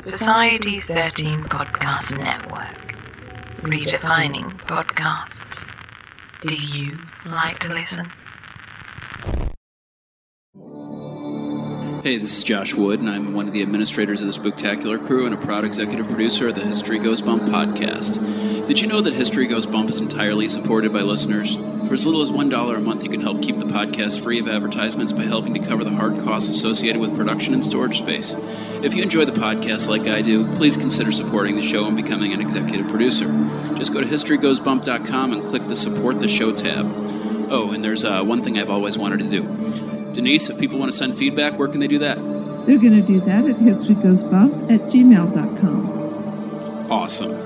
Society 13 Podcast Network. Redefining podcasts. Do you like to listen? Hey, this is Josh Wood, and I'm one of the administrators of the Spooktacular crew and a proud executive producer of the History Goes Bump podcast. Did you know that History Goes Bump is entirely supported by listeners? For as little as $1 a month, you can help keep the podcast free of advertisements by helping to cover the hard costs associated with production and storage space. If you enjoy the podcast like I do, please consider supporting the show and becoming an executive producer. Just go to historygoesbump.com and click the Support the Show tab. Oh, and there's uh, one thing I've always wanted to do. Denise, if people want to send feedback, where can they do that? They're going to do that at historygoesbump at gmail.com. Awesome.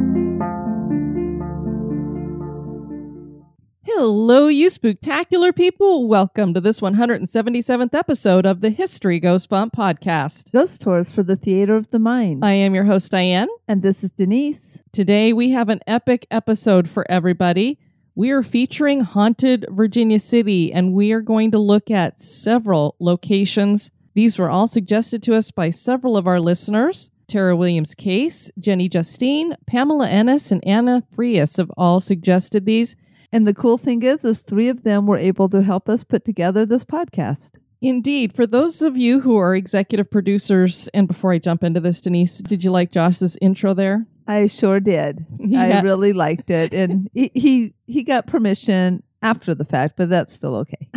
Hello, you spooktacular people. Welcome to this 177th episode of the History Goes Bump podcast. Ghost tours for the Theater of the Mind. I am your host, Diane. and this is Denise. Today we have an epic episode for everybody. We are featuring Haunted Virginia City, and we are going to look at several locations. These were all suggested to us by several of our listeners. Tara Williams Case, Jenny Justine, Pamela Ennis, and Anna Frias have all suggested these. And the cool thing is, is three of them were able to help us put together this podcast. Indeed. For those of you who are executive producers, and before I jump into this, Denise, did you like Josh's intro there? I sure did. I really liked it, and he, he he got permission after the fact, but that's still okay.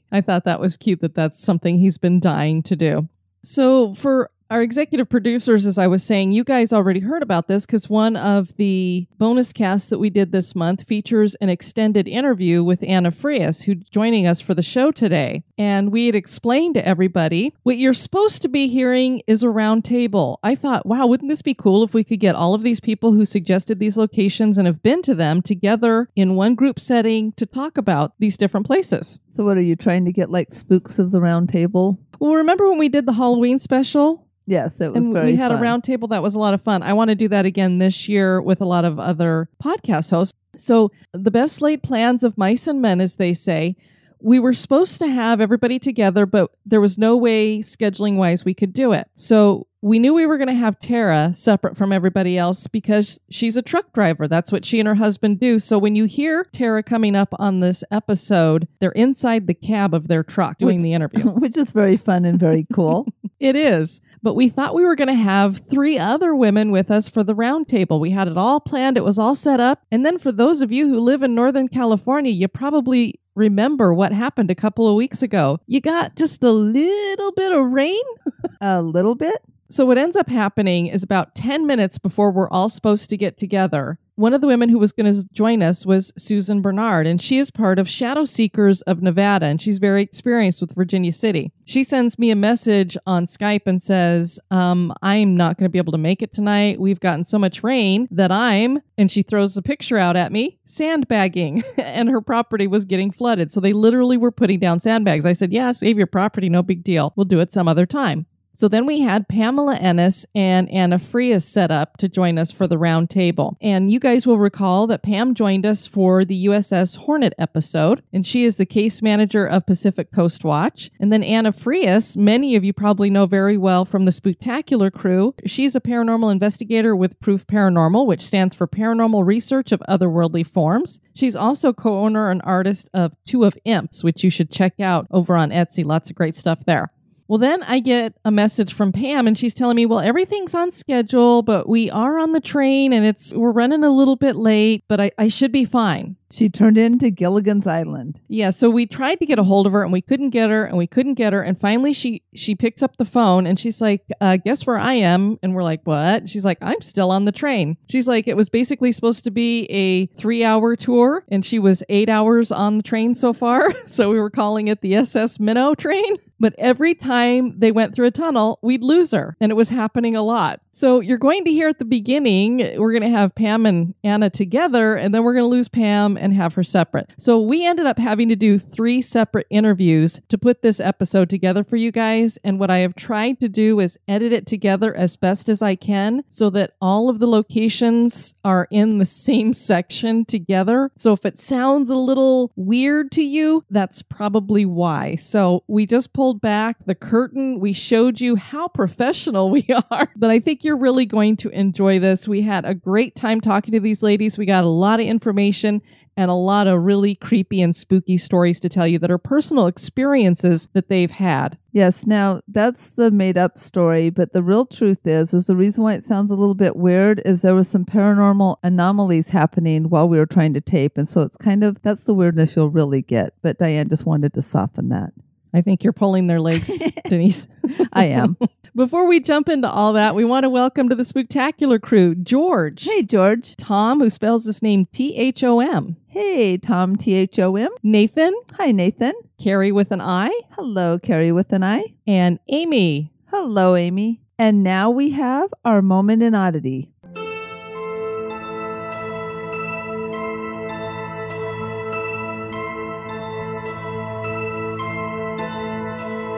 I thought that was cute that that's something he's been dying to do. So, for our executive producers, as I was saying, you guys already heard about this because one of the bonus casts that we did this month features an extended interview with Anna Frias, who's joining us for the show today. And we had explained to everybody what you're supposed to be hearing is a round table. I thought, wow, wouldn't this be cool if we could get all of these people who suggested these locations and have been to them together in one group setting to talk about these different places? So, what are you trying to get like spooks of the round table? Well, remember when we did the Halloween special? Yes, it was and we had fun. a round table that was a lot of fun. I want to do that again this year with a lot of other podcast hosts. So, the best laid plans of mice and men, as they say, we were supposed to have everybody together, but there was no way scheduling wise we could do it. So, we knew we were going to have Tara separate from everybody else because she's a truck driver. That's what she and her husband do. So, when you hear Tara coming up on this episode, they're inside the cab of their truck doing Which- the interview. which is very fun and very cool. It is. But we thought we were going to have three other women with us for the roundtable. We had it all planned, it was all set up. And then for those of you who live in Northern California, you probably remember what happened a couple of weeks ago. You got just a little bit of rain. a little bit. So, what ends up happening is about 10 minutes before we're all supposed to get together, one of the women who was going to join us was Susan Bernard, and she is part of Shadow Seekers of Nevada, and she's very experienced with Virginia City. She sends me a message on Skype and says, um, I'm not going to be able to make it tonight. We've gotten so much rain that I'm, and she throws a picture out at me, sandbagging, and her property was getting flooded. So they literally were putting down sandbags. I said, Yeah, save your property, no big deal. We'll do it some other time. So then we had Pamela Ennis and Anna Frias set up to join us for the round table. And you guys will recall that Pam joined us for the USS Hornet episode, and she is the case manager of Pacific Coast Watch. And then Anna Frias, many of you probably know very well from the Spooktacular crew. She's a paranormal investigator with Proof Paranormal, which stands for Paranormal Research of Otherworldly Forms. She's also co owner and artist of Two of Imps, which you should check out over on Etsy. Lots of great stuff there. Well, then I get a message from Pam and she's telling me, well, everything's on schedule, but we are on the train and it's, we're running a little bit late, but I, I should be fine. She turned into Gilligan's Island. Yeah, so we tried to get a hold of her and we couldn't get her and we couldn't get her and finally she she picks up the phone and she's like, uh, "Guess where I am?" And we're like, "What?" She's like, "I'm still on the train." She's like, "It was basically supposed to be a 3-hour tour and she was 8 hours on the train so far." so we were calling it the SS Minnow train. But every time they went through a tunnel, we'd lose her and it was happening a lot. So you're going to hear at the beginning, we're going to have Pam and Anna together and then we're going to lose Pam and have her separate. So we ended up having to do three separate interviews to put this episode together for you guys. And what I have tried to do is edit it together as best as I can so that all of the locations are in the same section together. So if it sounds a little weird to you, that's probably why. So we just pulled back the curtain. We showed you how professional we are. But I think you're really going to enjoy this. We had a great time talking to these ladies. We got a lot of information and a lot of really creepy and spooky stories to tell you that are personal experiences that they've had. Yes, now that's the made up story, but the real truth is is the reason why it sounds a little bit weird is there was some paranormal anomalies happening while we were trying to tape and so it's kind of that's the weirdness you'll really get. But Diane just wanted to soften that. I think you're pulling their legs, Denise. I am. Before we jump into all that, we want to welcome to the Spooktacular crew George. Hey George. Tom, who spells his name T H O M. Hey Tom T H O M. Nathan. Hi Nathan. Carrie with an I. Hello Carrie with an I. And Amy. Hello Amy. And now we have our moment in oddity.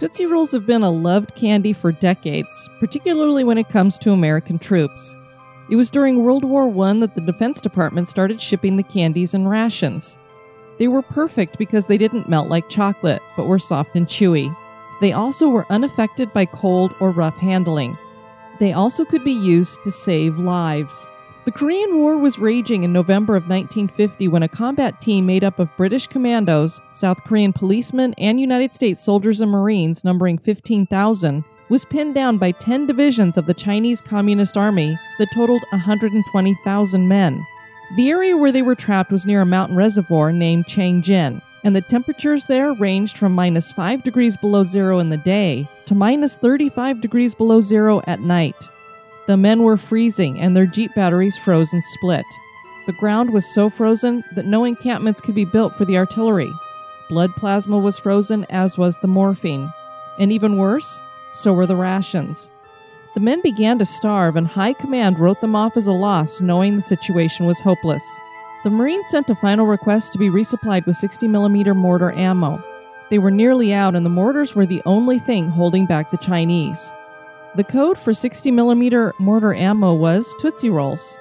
Tootsie Rolls have been a loved candy for decades, particularly when it comes to American troops. It was during World War I that the Defense Department started shipping the candies in rations. They were perfect because they didn't melt like chocolate, but were soft and chewy. They also were unaffected by cold or rough handling. They also could be used to save lives. The Korean War was raging in November of 1950 when a combat team made up of British commandos, South Korean policemen, and United States soldiers and Marines, numbering 15,000, was pinned down by 10 divisions of the Chinese Communist Army that totaled 120,000 men. The area where they were trapped was near a mountain reservoir named Changjin, and the temperatures there ranged from minus 5 degrees below zero in the day to minus 35 degrees below zero at night. The men were freezing and their Jeep batteries froze and split. The ground was so frozen that no encampments could be built for the artillery. Blood plasma was frozen, as was the morphine. And even worse, so were the rations. The men began to starve, and High Command wrote them off as a loss, knowing the situation was hopeless. The Marines sent a final request to be resupplied with 60 millimeter mortar ammo. They were nearly out, and the mortars were the only thing holding back the Chinese. The code for 60 millimeter mortar ammo was Tootsie Rolls.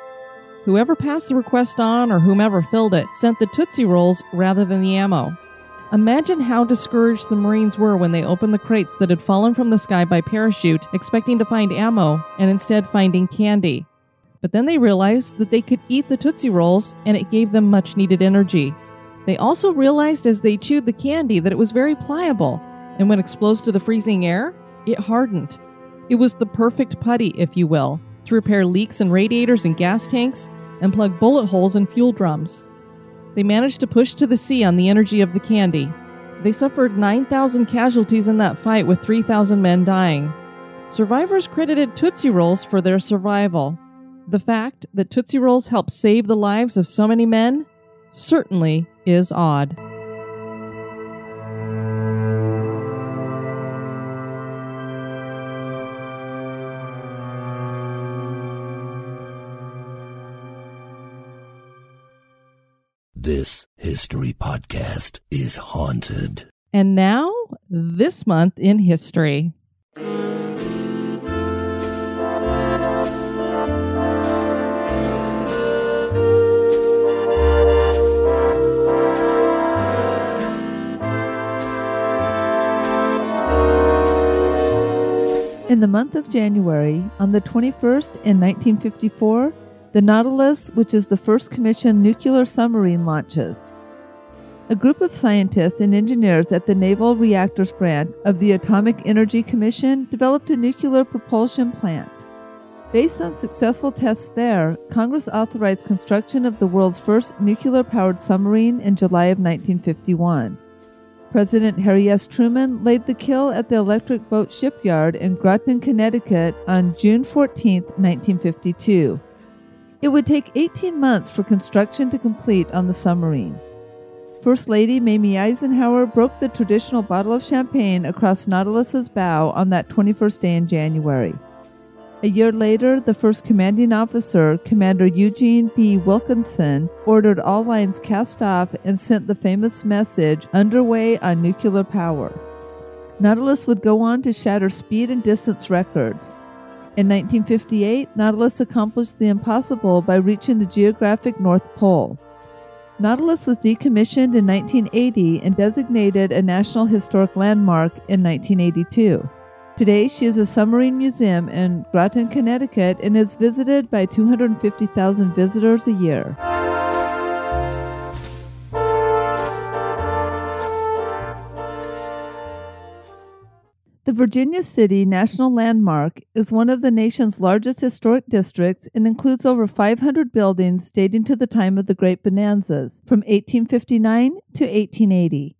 Whoever passed the request on or whomever filled it sent the Tootsie Rolls rather than the ammo. Imagine how discouraged the Marines were when they opened the crates that had fallen from the sky by parachute, expecting to find ammo, and instead finding candy. But then they realized that they could eat the Tootsie Rolls, and it gave them much needed energy. They also realized as they chewed the candy that it was very pliable, and when exposed to the freezing air, it hardened. It was the perfect putty, if you will, to repair leaks in radiators and gas tanks and plug bullet holes in fuel drums. They managed to push to the sea on the energy of the candy. They suffered 9,000 casualties in that fight, with 3,000 men dying. Survivors credited Tootsie Rolls for their survival. The fact that Tootsie Rolls helped save the lives of so many men certainly is odd. This history podcast is haunted. And now, this month in history. In the month of January, on the 21st in 1954, the Nautilus, which is the first commissioned nuclear submarine, launches. A group of scientists and engineers at the Naval Reactors Branch of the Atomic Energy Commission developed a nuclear propulsion plant. Based on successful tests there, Congress authorized construction of the world's first nuclear powered submarine in July of 1951. President Harry S. Truman laid the keel at the Electric Boat Shipyard in Groton, Connecticut on June 14, 1952. It would take 18 months for construction to complete on the submarine. First Lady Mamie Eisenhower broke the traditional bottle of champagne across Nautilus's bow on that 21st day in January. A year later, the first commanding officer, Commander Eugene B. Wilkinson, ordered all lines cast off and sent the famous message underway on nuclear power. Nautilus would go on to shatter speed and distance records. In 1958, Nautilus accomplished the impossible by reaching the geographic North Pole. Nautilus was decommissioned in 1980 and designated a National Historic Landmark in 1982. Today, she is a submarine museum in Groton, Connecticut, and is visited by 250,000 visitors a year. The Virginia City National Landmark is one of the nation's largest historic districts and includes over 500 buildings dating to the time of the Great Bonanzas from 1859 to 1880.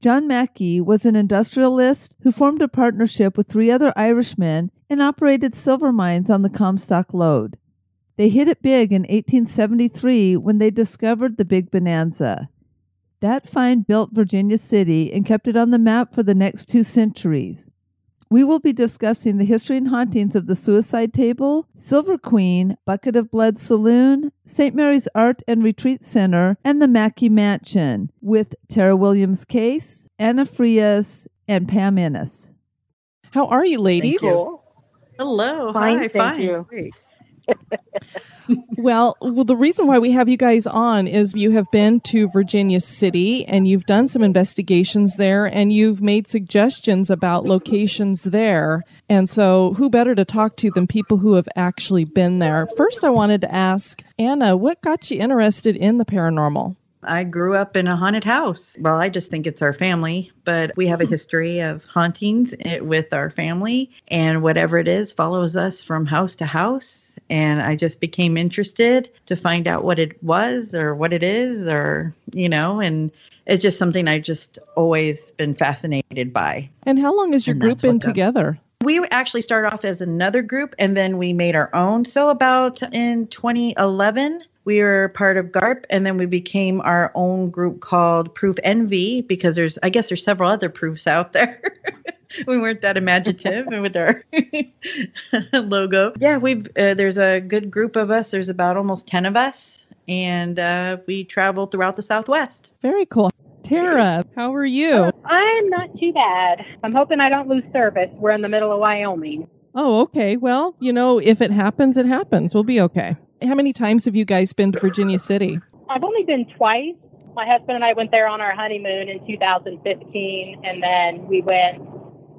John Mackay was an industrialist who formed a partnership with three other Irishmen and operated silver mines on the Comstock Lode. They hit it big in 1873 when they discovered the Big Bonanza. That find built Virginia City and kept it on the map for the next two centuries. We will be discussing the history and hauntings of the Suicide Table, Silver Queen, Bucket of Blood Saloon, St. Mary's Art and Retreat Center, and the Mackay Mansion with Tara Williams Case, Anna Frias, and Pam Ennis. How are you, ladies? Cool. Hello. Fine, Hi. thank Fine. you. Great. Well, well, the reason why we have you guys on is you have been to Virginia City and you've done some investigations there and you've made suggestions about locations there. And so, who better to talk to than people who have actually been there? First, I wanted to ask Anna, what got you interested in the paranormal? I grew up in a haunted house. Well, I just think it's our family, but we have a history of hauntings eh, with our family, and whatever it is follows us from house to house. And I just became interested to find out what it was or what it is, or, you know, and it's just something I've just always been fascinated by. And how long has your And group been together? We actually started off as another group and then we made our own. So, about in 2011, we were part of GARP and then we became our own group called Proof Envy because there's, I guess, there's several other proofs out there. we weren't that imaginative with our logo. Yeah, we've, uh, there's a good group of us. There's about almost 10 of us and uh, we travel throughout the Southwest. Very cool. Tara, how are you? I'm not too bad. I'm hoping I don't lose service. We're in the middle of Wyoming. Oh, okay. Well, you know, if it happens, it happens. We'll be okay. How many times have you guys been to Virginia City? I've only been twice. My husband and I went there on our honeymoon in 2015, and then we went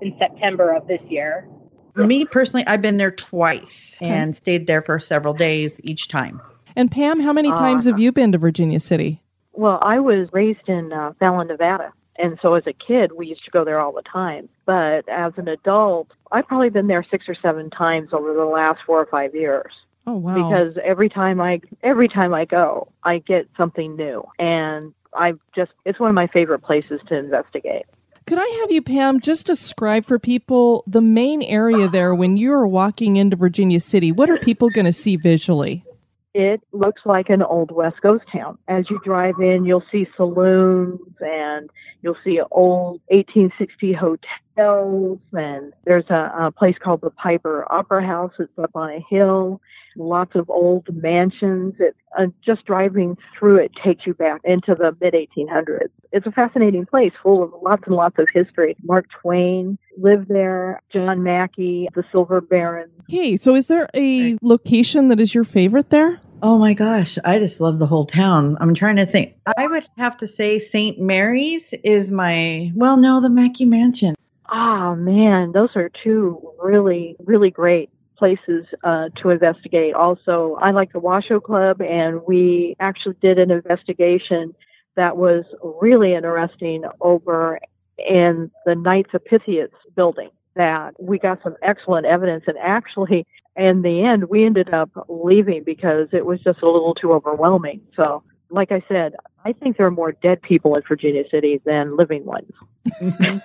in September of this year. Me personally, I've been there twice Okay. and stayed there for several days each time. And Pam, how many times Uh, have you been to Virginia City? Well, I was raised in uh, Fallon, Nevada. And so as a kid, we used to go there all the time. But as an adult, I've probably been there six or seven times over the last four or five years. Oh, wow. Because every time I every time I go, I get something new. And I just it's one of my favorite places to investigate. Could I have you, Pam, just describe for people the main area there when you're walking into Virginia City? What are people going to see visually? It looks like an old West ghost town. As you drive in, you'll see saloons and you'll see old 1860 hotels. And there's a, a place called the Piper Opera House. It's up on a hill. Lots of old mansions. It, uh, just driving through it takes you back into the mid 1800s. It's a fascinating place full of lots and lots of history. Mark Twain lived there. John Mackay, the Silver Baron, Okay, so is there a location that is your favorite there? Oh my gosh, I just love the whole town. I'm trying to think. I would have to say St. Mary's is my, well, no, the Mackay Mansion. Ah, man, those are two really, really great places uh, to investigate. Also, I like the Washoe Club, and we actually did an investigation that was really interesting over in the Knights of Pythias building. that we got some excellent evidence. And actually, in the end, we ended up leaving because it was just a little too overwhelming. So, like I said, I think there are more dead people in Virginia City than living ones.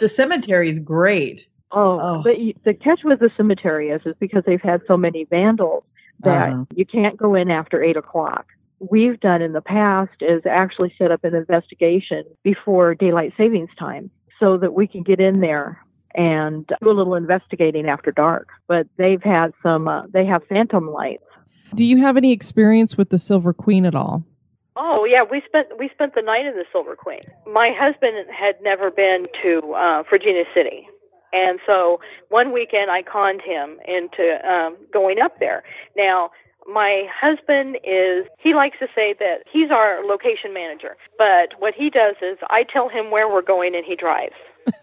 the cemetery is great. Oh, Oh. but you, the catch with the cemetery is, is because they've had so many vandals that Uh-huh. you can't go in after eight o'clock. We've done in the past is actually set up an investigation before daylight savings time so that we can get in there and do a little investigating after dark. But they've had some, uh, they have phantom lights. Do you have any experience with the Silver Queen at all? Oh yeah, we spent we spent the night in the Silver Queen. My husband had never been to uh, Virginia City, and so one weekend I conned him into um, going up there. Now my husband is he likes to say that he's our location manager, but what he does is I tell him where we're going and he drives.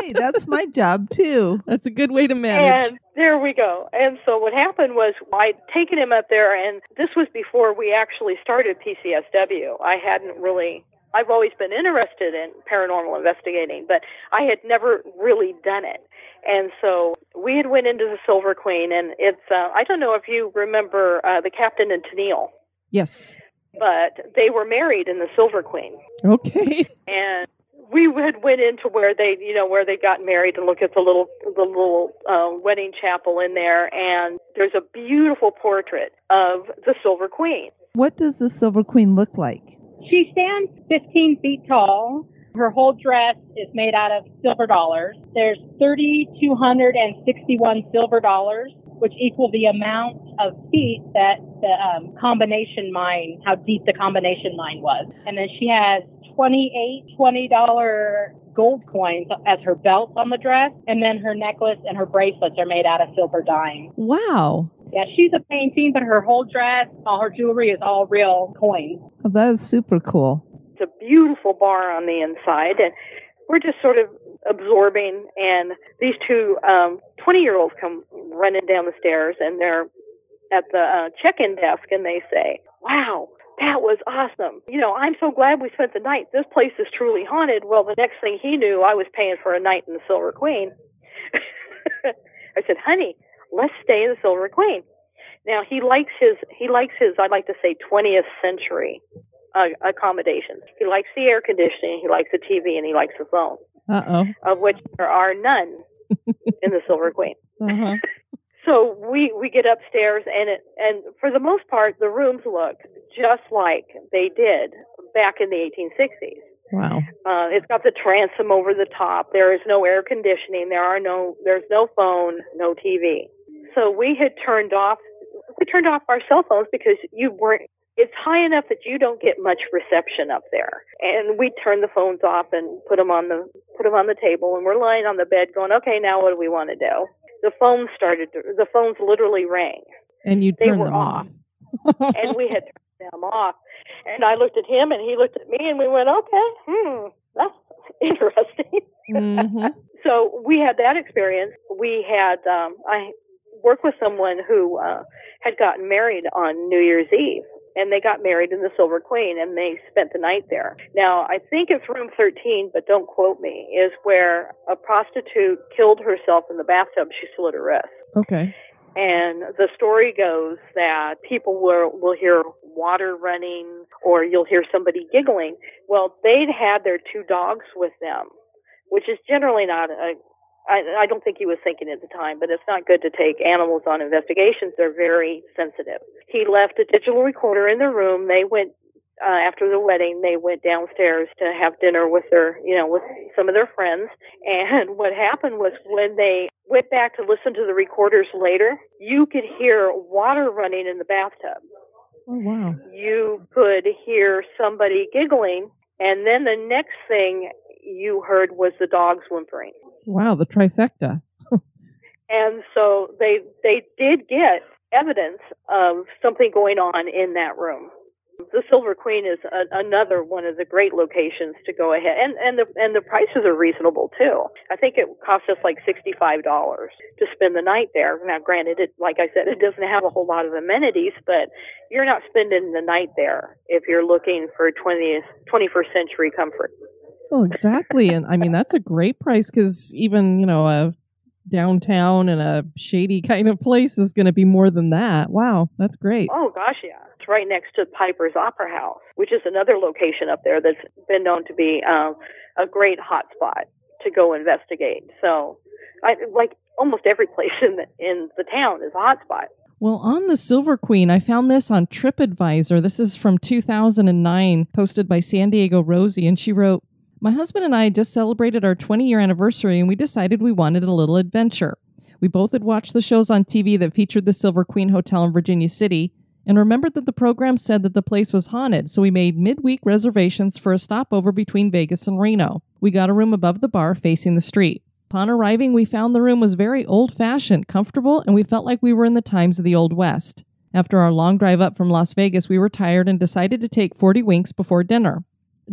hey, that's my job too. That's a good way to manage. And there we go. And so what happened was I'd taken him up there, and this was before we actually started PCSW. I hadn't really. I've always been interested in paranormal investigating, but I had never really done it. And so we had went into the Silver Queen, and it's. Uh, I don't know if you remember uh, the Captain and Tennille, yes. but they were married in the Silver Queen Okay. and we had went into where they you know where they got married and look at the little the little uh, wedding chapel in there and there's a beautiful portrait of the silver queen What does the Silver Queen look like? She stands 15 feet tall. Her whole dress is made out of silver dollars. There's 3,261 silver dollars, which equal the amount of feet that the um, combination mine, how deep the combination mine was. And then she has 28 $20 gold coins as her belt on the dress. And then her necklace and her bracelets are made out of silver dimes. Wow. Yeah, she's a painting, but her whole dress, all her jewelry is all real coins. Oh, that is super cool. it's a beautiful bar on the inside and we're just sort of absorbing and these two um 20 year olds come running down the stairs and they're at the uh, check-in desk and they say wow that was awesome you know i'm so glad we spent the night this place is truly haunted well the next thing he knew i was paying for a night in the silver queen i said honey let's stay in the silver queen now he likes his he likes his i'd like to say 20th century uh, accommodations. He likes the air conditioning, he likes the TV, and he likes the phone, Uh oh. of which there are none in the Silver Queen. Uh huh. So we we get upstairs, and it and for the most part, the rooms look just like they did back in the 1860s. Wow. Uh, it's got the transom over the top. There is no air conditioning. There are no. There's no phone, no TV. So we had turned off. We turned off our cell phones because you weren't. It's high enough that you don't get much reception up there. And we turned the phones off and put them on the put them on the table. And we're lying on the bed, going, "Okay, now what do we want to do?" The phones started. To, the phones literally rang And you turned them off. off. and we had turned them off. And I looked at him, and he looked at me, and we went, "Okay, hmm, that's interesting." hmm so we had that experience. We had um, I worked with someone who uh, had gotten married on New Year's Eve, and they got married in the Silver Queen, and they spent the night there. Now I think it's room 13, but don't quote me. Is where a prostitute killed herself in the bathtub. She slit her wrist. Okay. And the story goes that people will will hear water running or you'll hear somebody giggling. Well, they'd had their two dogs with them, which is generally not a I, I don't think he was thinking at the time, but it's not good to take animals on investigations. They're very sensitive. He left a digital recorder in the room. They went uh, after the wedding. They went downstairs to have dinner with their, you know, with some of their friends. And what happened was when they went back to listen to the recorders later, you could hear water running in the bathtub. Oh wow. You could hear somebody giggling, and then the next thing you heard was the dogs whimpering. Wow. The trifecta. And so they they did get evidence of something going on in that room. The Silver Queen is a, another one of the great locations to go ahead, and and the and the prices are reasonable too. I think it cost us like sixty five dollars to spend the night there. Now, granted, it like I said, it doesn't have a whole lot of amenities, but you're not spending the night there if you're looking for twentieth twenty first century comfort. Well, exactly. And I mean, that's a great price because even, you know, a downtown and a shady kind of place is going to be more than that. Wow, that's great. Oh gosh, yeah. It's right next to Piper's Opera House, which is another location up there that's been known to be um, a great hot spot to go investigate. So, I like almost every place in the in the town is a hot spot. Well, on the Silver Queen, I found this on TripAdvisor. This is from 2009, posted by San Diego Rosie, and she wrote, My husband and I just celebrated our 20 year anniversary, and we decided we wanted a little adventure. We both had watched the shows on TV that featured the Silver Queen Hotel in Virginia City, and remembered that the program said that the place was haunted, so we made midweek reservations for a stopover between Vegas and Reno. We got a room above the bar facing the street. Upon arriving, we found the room was very old fashioned, comfortable, and we felt like we were in the times of the Old West. After our long drive up from Las Vegas, we were tired and decided to take 40 winks before dinner.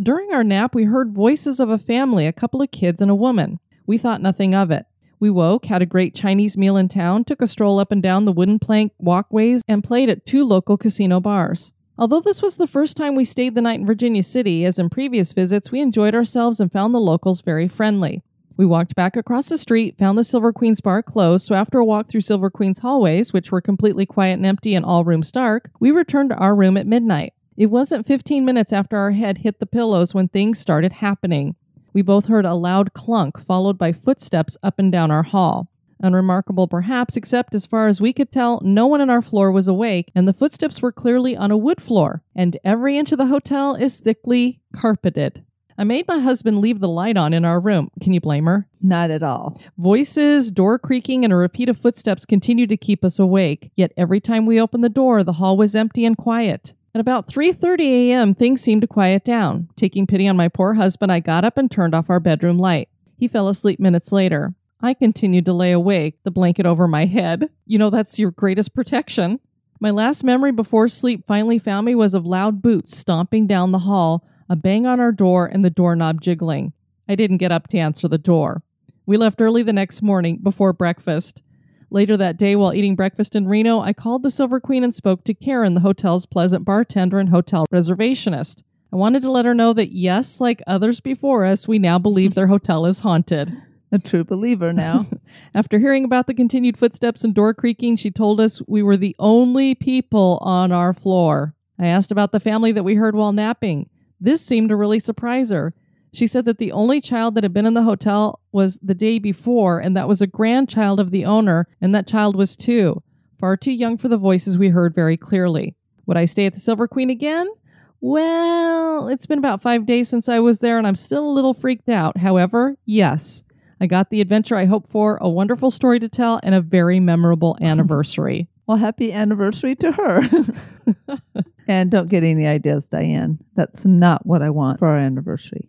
During our nap, we heard voices of a family, a couple of kids, and a woman. We thought nothing of it. We woke, had a great Chinese meal in town, took a stroll up and down the wooden plank walkways, and played at two local casino bars. Although this was the first time we stayed the night in Virginia City, as in previous visits, we enjoyed ourselves and found the locals very friendly. We walked back across the street, found the Silver Queen's bar closed, so after a walk through Silver Queen's hallways, which were completely quiet and empty and all rooms dark, we returned to our room at midnight. It wasn't 15 minutes after our head hit the pillows when things started happening. We both heard a loud clunk, followed by footsteps up and down our hall. Unremarkable, perhaps, except as far as we could tell, no one on our floor was awake, and the footsteps were clearly on a wood floor, and every inch of the hotel is thickly carpeted. I made my husband leave the light on in our room. Can you blame her? Not at all. Voices, door creaking, and a repeat of footsteps continued to keep us awake. Yet every time we opened the door, the hall was empty and quiet. At about 3:30 a.m., things seemed to quiet down. Taking pity on my poor husband, I got up and turned off our bedroom light. He fell asleep minutes later. I continued to lay awake, the blanket over my head. You know that's your greatest protection. My last memory before sleep finally found me was of loud boots stomping down the hall, a bang on our door, and the doorknob jiggling. I didn't get up to answer the door. We left early the next morning before breakfast. Later that day, while eating breakfast in Reno, I called the Silver Queen and spoke to Karen, the hotel's pleasant bartender and hotel reservationist. I wanted to let her know that, yes, like others before us, we now believe their hotel is haunted. A true believer now. After hearing about the continued footsteps and door creaking, she told us we were the only people on our floor. I asked about the family that we heard while napping. This seemed to really surprise her. She said that the only child that had been in the hotel was the day before, and that was a grandchild of the owner, and that child was two, far too young for the voices we heard very clearly. Would I stay at the Silver Queen again? Well, it's been about five days since I was there, and I'm still a little freaked out. However, yes, I got the adventure I hoped for, a wonderful story to tell, and a very memorable anniversary. Well, happy anniversary to her. and don't get any ideas, Diane. That's not what I want for our anniversary.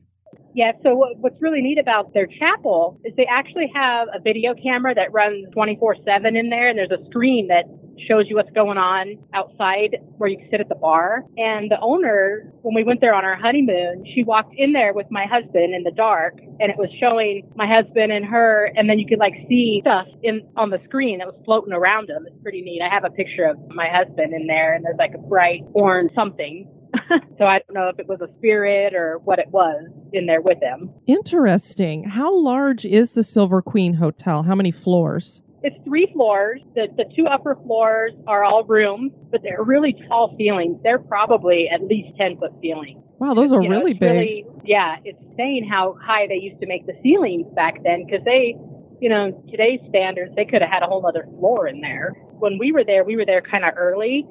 Yeah, so what, what's really neat about their chapel is they actually have a video camera that runs 24 7 in there, and there's a screen that shows you what's going on outside where you sit at the bar. And the owner, when we went there on our honeymoon, she walked in there with my husband in the dark, and it was showing my husband and her, and then you could like see stuff in on the screen that was floating around them. It's pretty neat. I have a picture of my husband in there, and there's like a bright orange something so I don't know if it was a spirit or what it was in there with him. Interesting. How large is the Silver Queen Hotel? How many floors? It's three floors. The, the two upper floors are all rooms, but they're really tall ceilings. They're probably at least 10 foot ceilings. Wow, those are You know, really big. really- yeah, it's insane how high they used to make the ceilings back then because they, you know, today's standards, they could have had a whole other floor in there. When we were there, we were there kind of early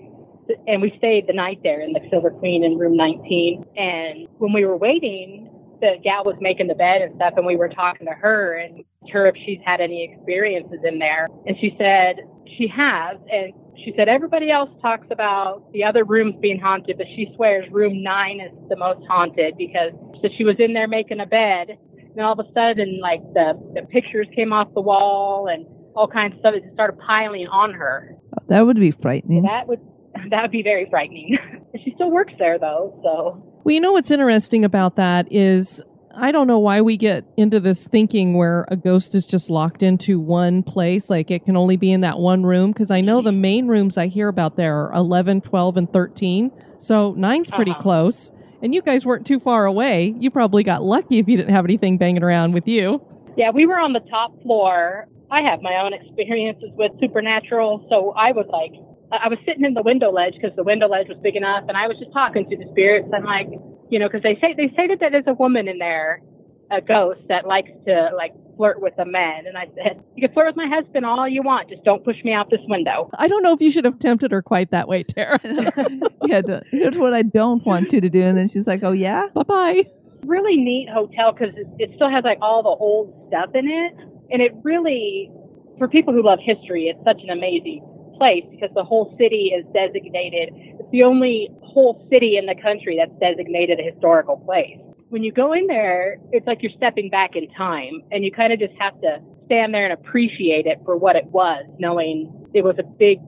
and we stayed the night there in the Silver Queen in room 19. And when we were waiting, the gal was making the bed and stuff, and we were talking to her and her if she's had any experiences in there. And she said she has, and she said everybody else talks about the other rooms being haunted, but she swears room nine is the most haunted because so she was in there making a bed, and all of a sudden, like the the pictures came off the wall and all kinds of stuff. It started piling on her. That would be frightening. That would that would be very frightening. she still works there though, so Well, you know what's interesting about that is I don't know why we get into this thinking where a ghost is just locked into one place, like it can only be in that one room. Because I know the main rooms I hear about there are 11, 12, and 13. So nine's pretty Uh-huh. close. And you guys weren't too far away. You probably got lucky if you didn't have anything banging around with you. Yeah, we were on the top floor. I have my own experiences with supernatural, so I was like, I was sitting in the window ledge because the window ledge was big enough, and I was just talking to the spirits. I'm like, you know, because they say they say that there's a woman in there, a ghost that likes to like flirt with the men, and I said, you can flirt with my husband all you want, just don't push me out this window. I don't know if you should have tempted her quite that way, Tara. yeah, here's what I don't want you to do. And then she's like, oh, yeah? bye bye. Really neat hotel because it, it still has like all the old stuff in it, and it really, for people who love history, it's such an amazing place because the whole city is designated. It's the only whole city in the country that's designated a historical place. When you go in there, it's like you're stepping back in time and you kind of just have to stand there and appreciate it for what it was, knowing it was a big,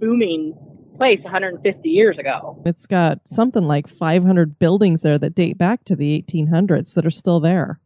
booming place 150 years ago. It's got something like 500 buildings there that date back to the 1800s that are still there.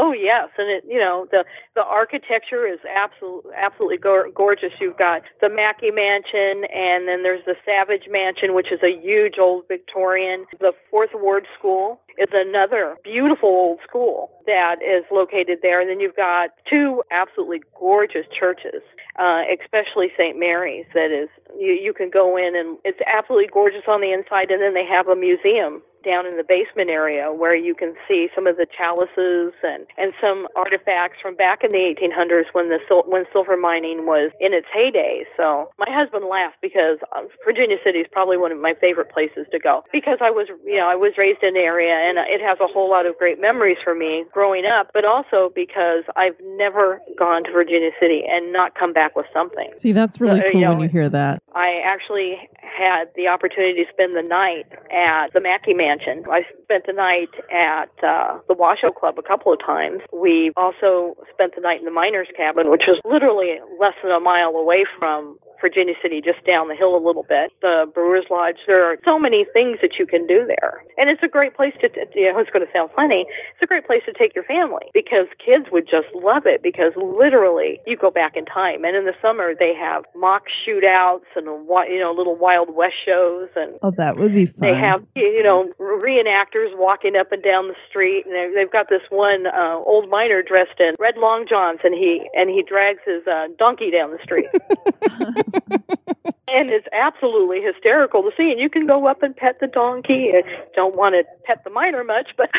Oh yes, and it you know the the architecture is absolutely absolutely go- gorgeous. You've got the Mackay Mansion, and then there's the Savage Mansion, which is a huge old Victorian. The Fourth Ward School is another beautiful old school that is located there. And then you've got two absolutely gorgeous churches, uh, especially St. Mary's. That is, you you can go in and it's absolutely gorgeous on the inside, and then they have a museum down in the basement area where you can see some of the chalices and and some artifacts from back in the 1800s when the sil- when silver mining was in its heyday. So my husband laughed because uh, Virginia City is probably one of my favorite places to go because I was you know I was raised in the area and it has a whole lot of great memories for me growing up, but also because I've never gone to Virginia City and not come back with something. See, that's really So, uh, cool you know, when you hear that. I actually had the opportunity to spend the night at the Mackay Mansion. I spent the night at uh, the Washoe Club a couple of times. We also spent the night in the miners' cabin, which was literally less than a mile away from Virginia City, just down the hill a little bit. The Brewers Lodge. There are so many things that you can do there, and it's a great place to. you know, it's going to sound funny. It's a great place to take your family because kids would just love it because literally you go back in time, and in the summer they have mock shootouts and you know little Wild West shows and Oh, that would be fun. they have you know reenactors walking up and down the street and they- they've got this one uh, old miner dressed in red long johns and he and he drags his uh, donkey down the street and it's absolutely hysterical to see and you can go up and pet the donkey I don't want to pet the miner much but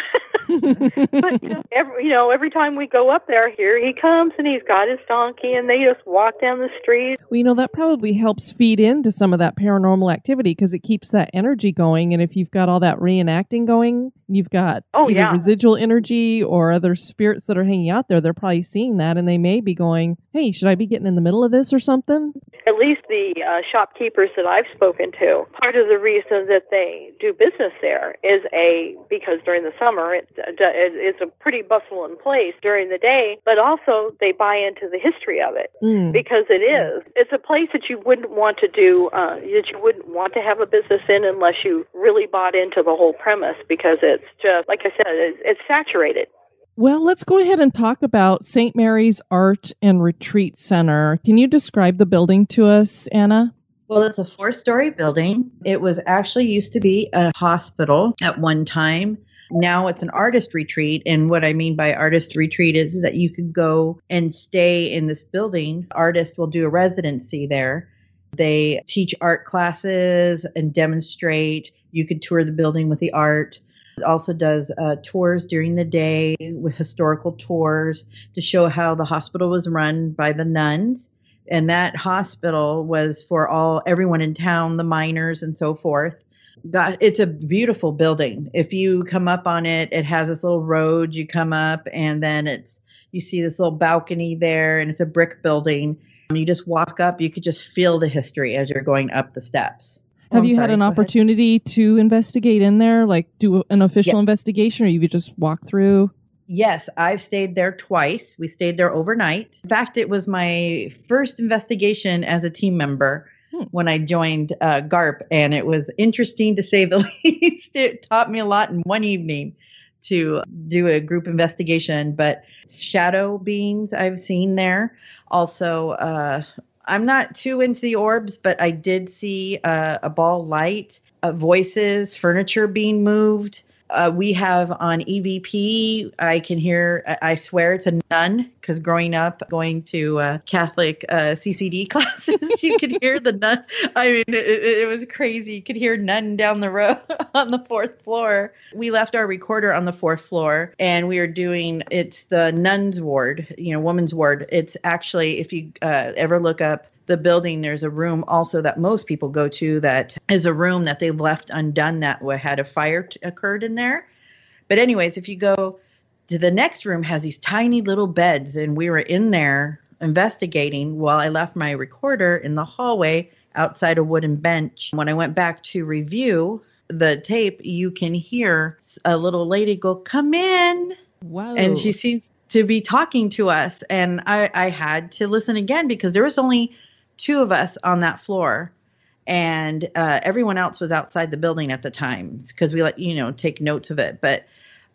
but you know, every you know every time we go up there here he comes and he's got his donkey and they just walk down the street Well, you know, that probably helps feed into some of that paranormal activity because it keeps that energy going. And if you've got all that reenacting going, you've got Oh, either yeah. residual energy or other spirits that are hanging out there. They're probably seeing that and they may be going, hey, should I be getting in the middle of this or something? at least the uh, shopkeepers that I've spoken to, part of the reason that they do business there is a because during the summer it, it, it's a pretty bustling place during the day, but also they buy into the history of it Mm. because it is. It's a place that you wouldn't want to do, uh, that you wouldn't want to have a business in unless you really bought into the whole premise because it's just like I said, it's, it's saturated. Well, let's go ahead and talk about St. Mary's Art and Retreat Center. Can you describe the building to us, Anna? Well, it's a four story building. It was actually used to be a hospital at one time. Now it's an artist retreat. And what I mean by artist retreat is that you could go and stay in this building. Artists will do a residency there. They teach art classes and demonstrate. You could tour the building with the art. Also does uh, tours during the day with historical tours to show how the hospital was run by the nuns. And that hospital was for all everyone in town the miners and so forth. God, it's a beautiful building. If you come up on it it has this little road you come up and then it's you see this little balcony there and it's a brick building. You just walk up you could just feel the history as you're going up the steps Have I'm you had an go ahead. opportunity to investigate in there, like do an official Yeah. investigation, or you could just walk through? Yes, I've stayed there twice. We stayed there overnight. In fact, it was my first investigation as a team member Hmm. when I joined uh, GARP, and it was interesting to say the least. It taught me a lot in one evening to do a group investigation, but shadow beings I've seen there. Also, uh, I'm not too into the orbs, but I did see uh, a ball light, uh, voices, furniture being moved Uh, we have on EVP, I can hear, I swear it's a nun because growing up going to uh, Catholic uh, CCD classes, you could hear the nun. I mean, it, it, was crazy. You could hear nun down the road on the fourth floor. We left our recorder on the fourth floor and we are doing, it's the nun's ward, you know, woman's ward. It's actually, if you uh, ever look up the building, there's a room also that most people go to that is a room that they left undone that had a fire t- occurred in there. But anyways, if you go to the next room has these tiny little beds and we were in there investigating while I left my recorder in the hallway outside a wooden bench. When I went back to review the tape, you can hear a little lady go, "Come in." Wow. and she seems to be talking to us and I, I had to listen again because there was only two of us on that floor and uh, everyone else was outside the building at the time because we let you know take notes of it but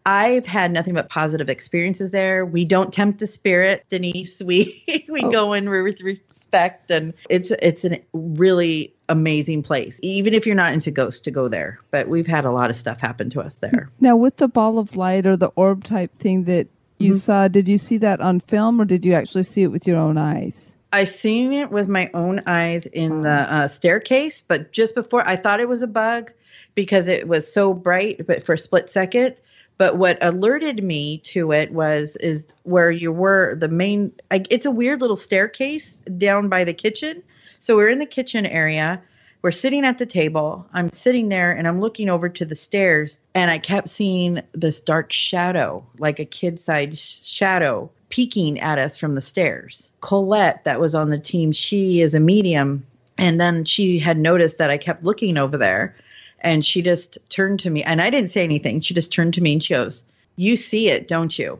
i've had nothing but positive experiences there we don't tempt the spirit denise we we Oh. go in with respect and it's it's a really amazing place even if you're not into ghosts to go there but we've had a lot of stuff happen to us there Now, with the ball of light or the orb type thing that you Mhm. saw, did you see that on film or did you actually see it with your own eyes? I seen it with my own eyes in the uh, staircase, but just before I thought it was a bug because it was so bright, but for a split second. But what alerted me to it was is where you were the main. I, it's a weird little staircase down by the kitchen. So we're in the kitchen area. We're sitting at the table. I'm sitting there and I'm looking over to the stairs, and I kept seeing this dark shadow, like a kid-sized shadow, peeking at us from the stairs. Colette, that was on the team, she is a medium, and then she had noticed that I kept looking over there, and she just turned to me, and I didn't say anything. She just turned to me and she goes, "You see it, don't you?"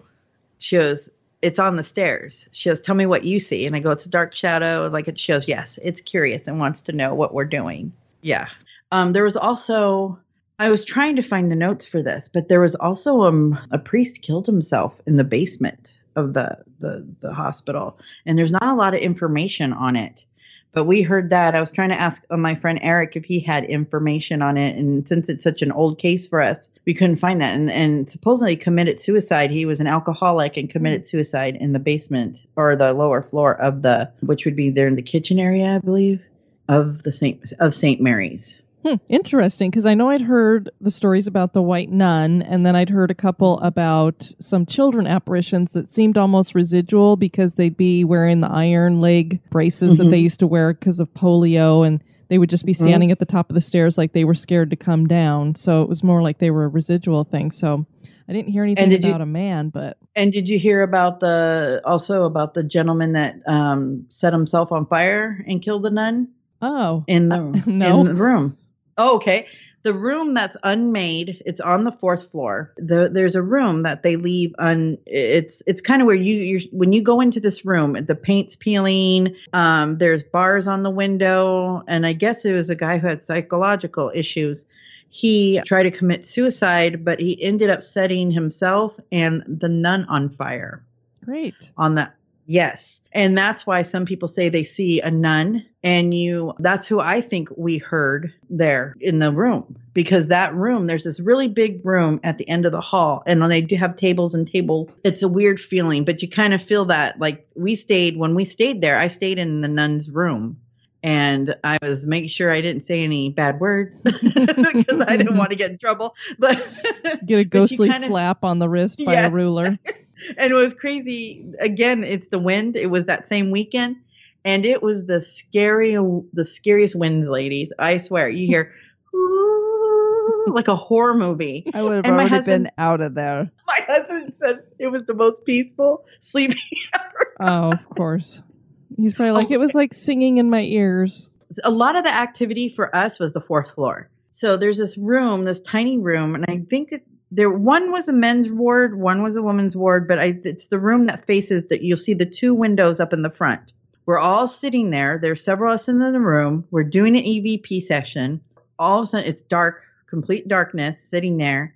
She goes, "It's on the stairs." She goes, "Tell me what you see," and I go, "It's a dark shadow." Like it shows, yes, it's curious and wants to know what we're doing. Yeah. Um, there was also I was trying to find the notes for this, but there was also um, a priest killed himself in the basement of the, the the hospital, and there's not a lot of information on it. But we heard that. I was trying to ask uh, my friend Eric if he had information on it, and since it's such an old case for us, we couldn't find that. And and supposedly committed suicide. He was an alcoholic and committed suicide in the basement or the lower floor of the, which would be there in the kitchen area, I believe, of the Saint of Saint Mary's. Hmm, interesting, because I know I'd heard the stories about the white nun, and then I'd heard a couple about some children apparitions that seemed almost residual because they'd be wearing the iron leg braces that Mhm. they used to wear because of polio, and they would just be Mhm. standing at the top of the stairs like they were scared to come down. So it was more like they were a residual thing. So I didn't hear anything did you- about a man, but And did you hear about the also about the gentleman that um, set himself on fire and killed the nun oh, in the Uh, no. in the room? Oh, okay. The room that's unmade, it's on the fourth floor. The, there's a room that they leave un. It's it's kind of where you you when you go into this room, the paint's peeling. Um, there's bars on the window, and I guess it was a guy who had psychological issues. He tried to commit suicide, but he ended up setting himself and the nun on fire great. on that. Yes. And that's why some people say they see a nun and you that's who I think we heard there in the room because that room there's this really big room at the end of the hall and they do have tables and tables it's a weird feeling but you kind of feel that like we stayed when we stayed there I stayed in the nun's room and I was making sure I didn't say any bad words because I didn't want to get in trouble but Get a ghostly kinda- slap on the wrist by Yes. a ruler. And it was crazy. Again, it's the wind. It was that same weekend, and it was the scary, the scariest winds, ladies. I swear, you hear like a horror movie. I would have And already husband- been out of there. My husband said it was the most peaceful sleeping ever. Oh, of course. He's probably like, it was like singing in my ears. a lot of the activity for us was the fourth floor. So there's this room, this tiny room, and I think it, there one was a men's ward, one was a women's ward, but I, it's the room that faces that you'll see the two windows up in the front. We're all sitting there. There's several of us in the room. We're doing an EVP session. All of a sudden, it's dark, complete darkness, sitting there.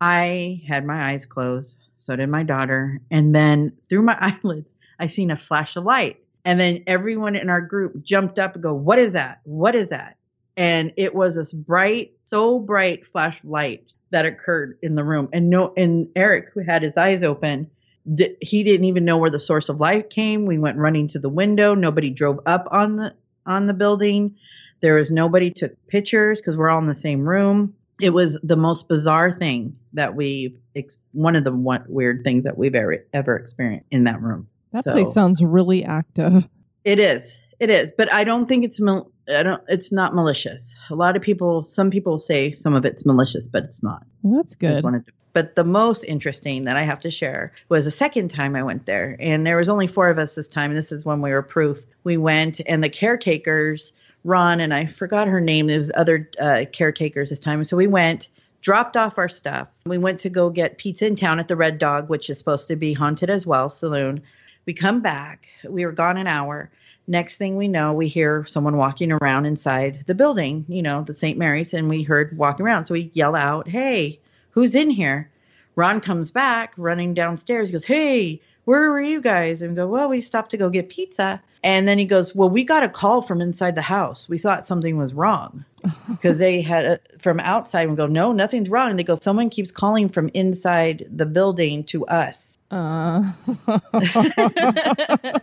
I had my eyes closed. So did my daughter. And then through my eyelids, I seen a flash of light. And then everyone in our group jumped up and go, What is that? What is that? And it was this bright, so bright flashlight that occurred in the room. And no, and Eric, who had his eyes open, di- he didn't even know where the source of light came. We went running to the window. Nobody drove up on the on the building. There was nobody took pictures because we're all in the same room. It was the most bizarre thing that we've ex- one of the one, weird things that we've ever ever experienced in that room. That So- place sounds really active. It is. It is, but I don't think it's mal- I don't it's not malicious. A lot of people some people say some of it's malicious, but it's not. Well, that's good. to- but the most interesting that I have to share was the second time I went there, and there was only four of us this time. And this is when we were proof. We went, and the caretakers, Ron and I forgot her name. There was other uh, caretakers this time, so we went, dropped off our stuff. We went to go get pizza in town at the Red Dog, which is supposed to be haunted as well, saloon. We come back. We were gone an hour. Next thing we know, we hear someone walking around inside the building, you know, the St. Mary's, and we heard walking around. So we yell out, Hey, who's in here? Ron comes back running downstairs. He goes, Hey, where were you guys? And we go, Well, we stopped to go get pizza. And then he goes, Well, we got a call from inside the house. We thought something was wrong because they had a, from outside. We go, No, nothing's wrong. And they go, Someone keeps calling from inside the building to us. Uh,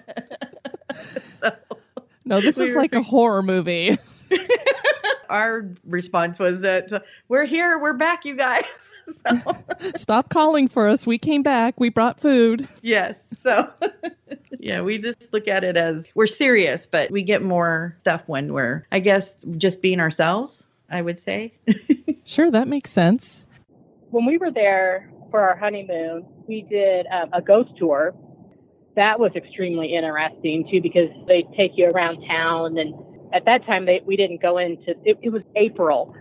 so no, this We is were like a horror movie. our response was that uh, we're here, we're back, you guys. so, Stop calling for us. We came back. We brought food. yes. So, yeah, we just look at it as we're serious, but we get more stuff when we're, I guess, just being ourselves, I would say. Sure, that makes sense. when we were there for our honeymoon, we did um, a ghost tour. That was extremely interesting too because they take you around town, and at that time they we didn't go into. It, it was April,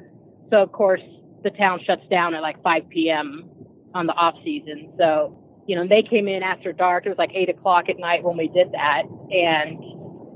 so of course the town shuts down at like 5 p.m. on the off season. So you know they came in after dark. It was like eight o'clock at night when we did that, and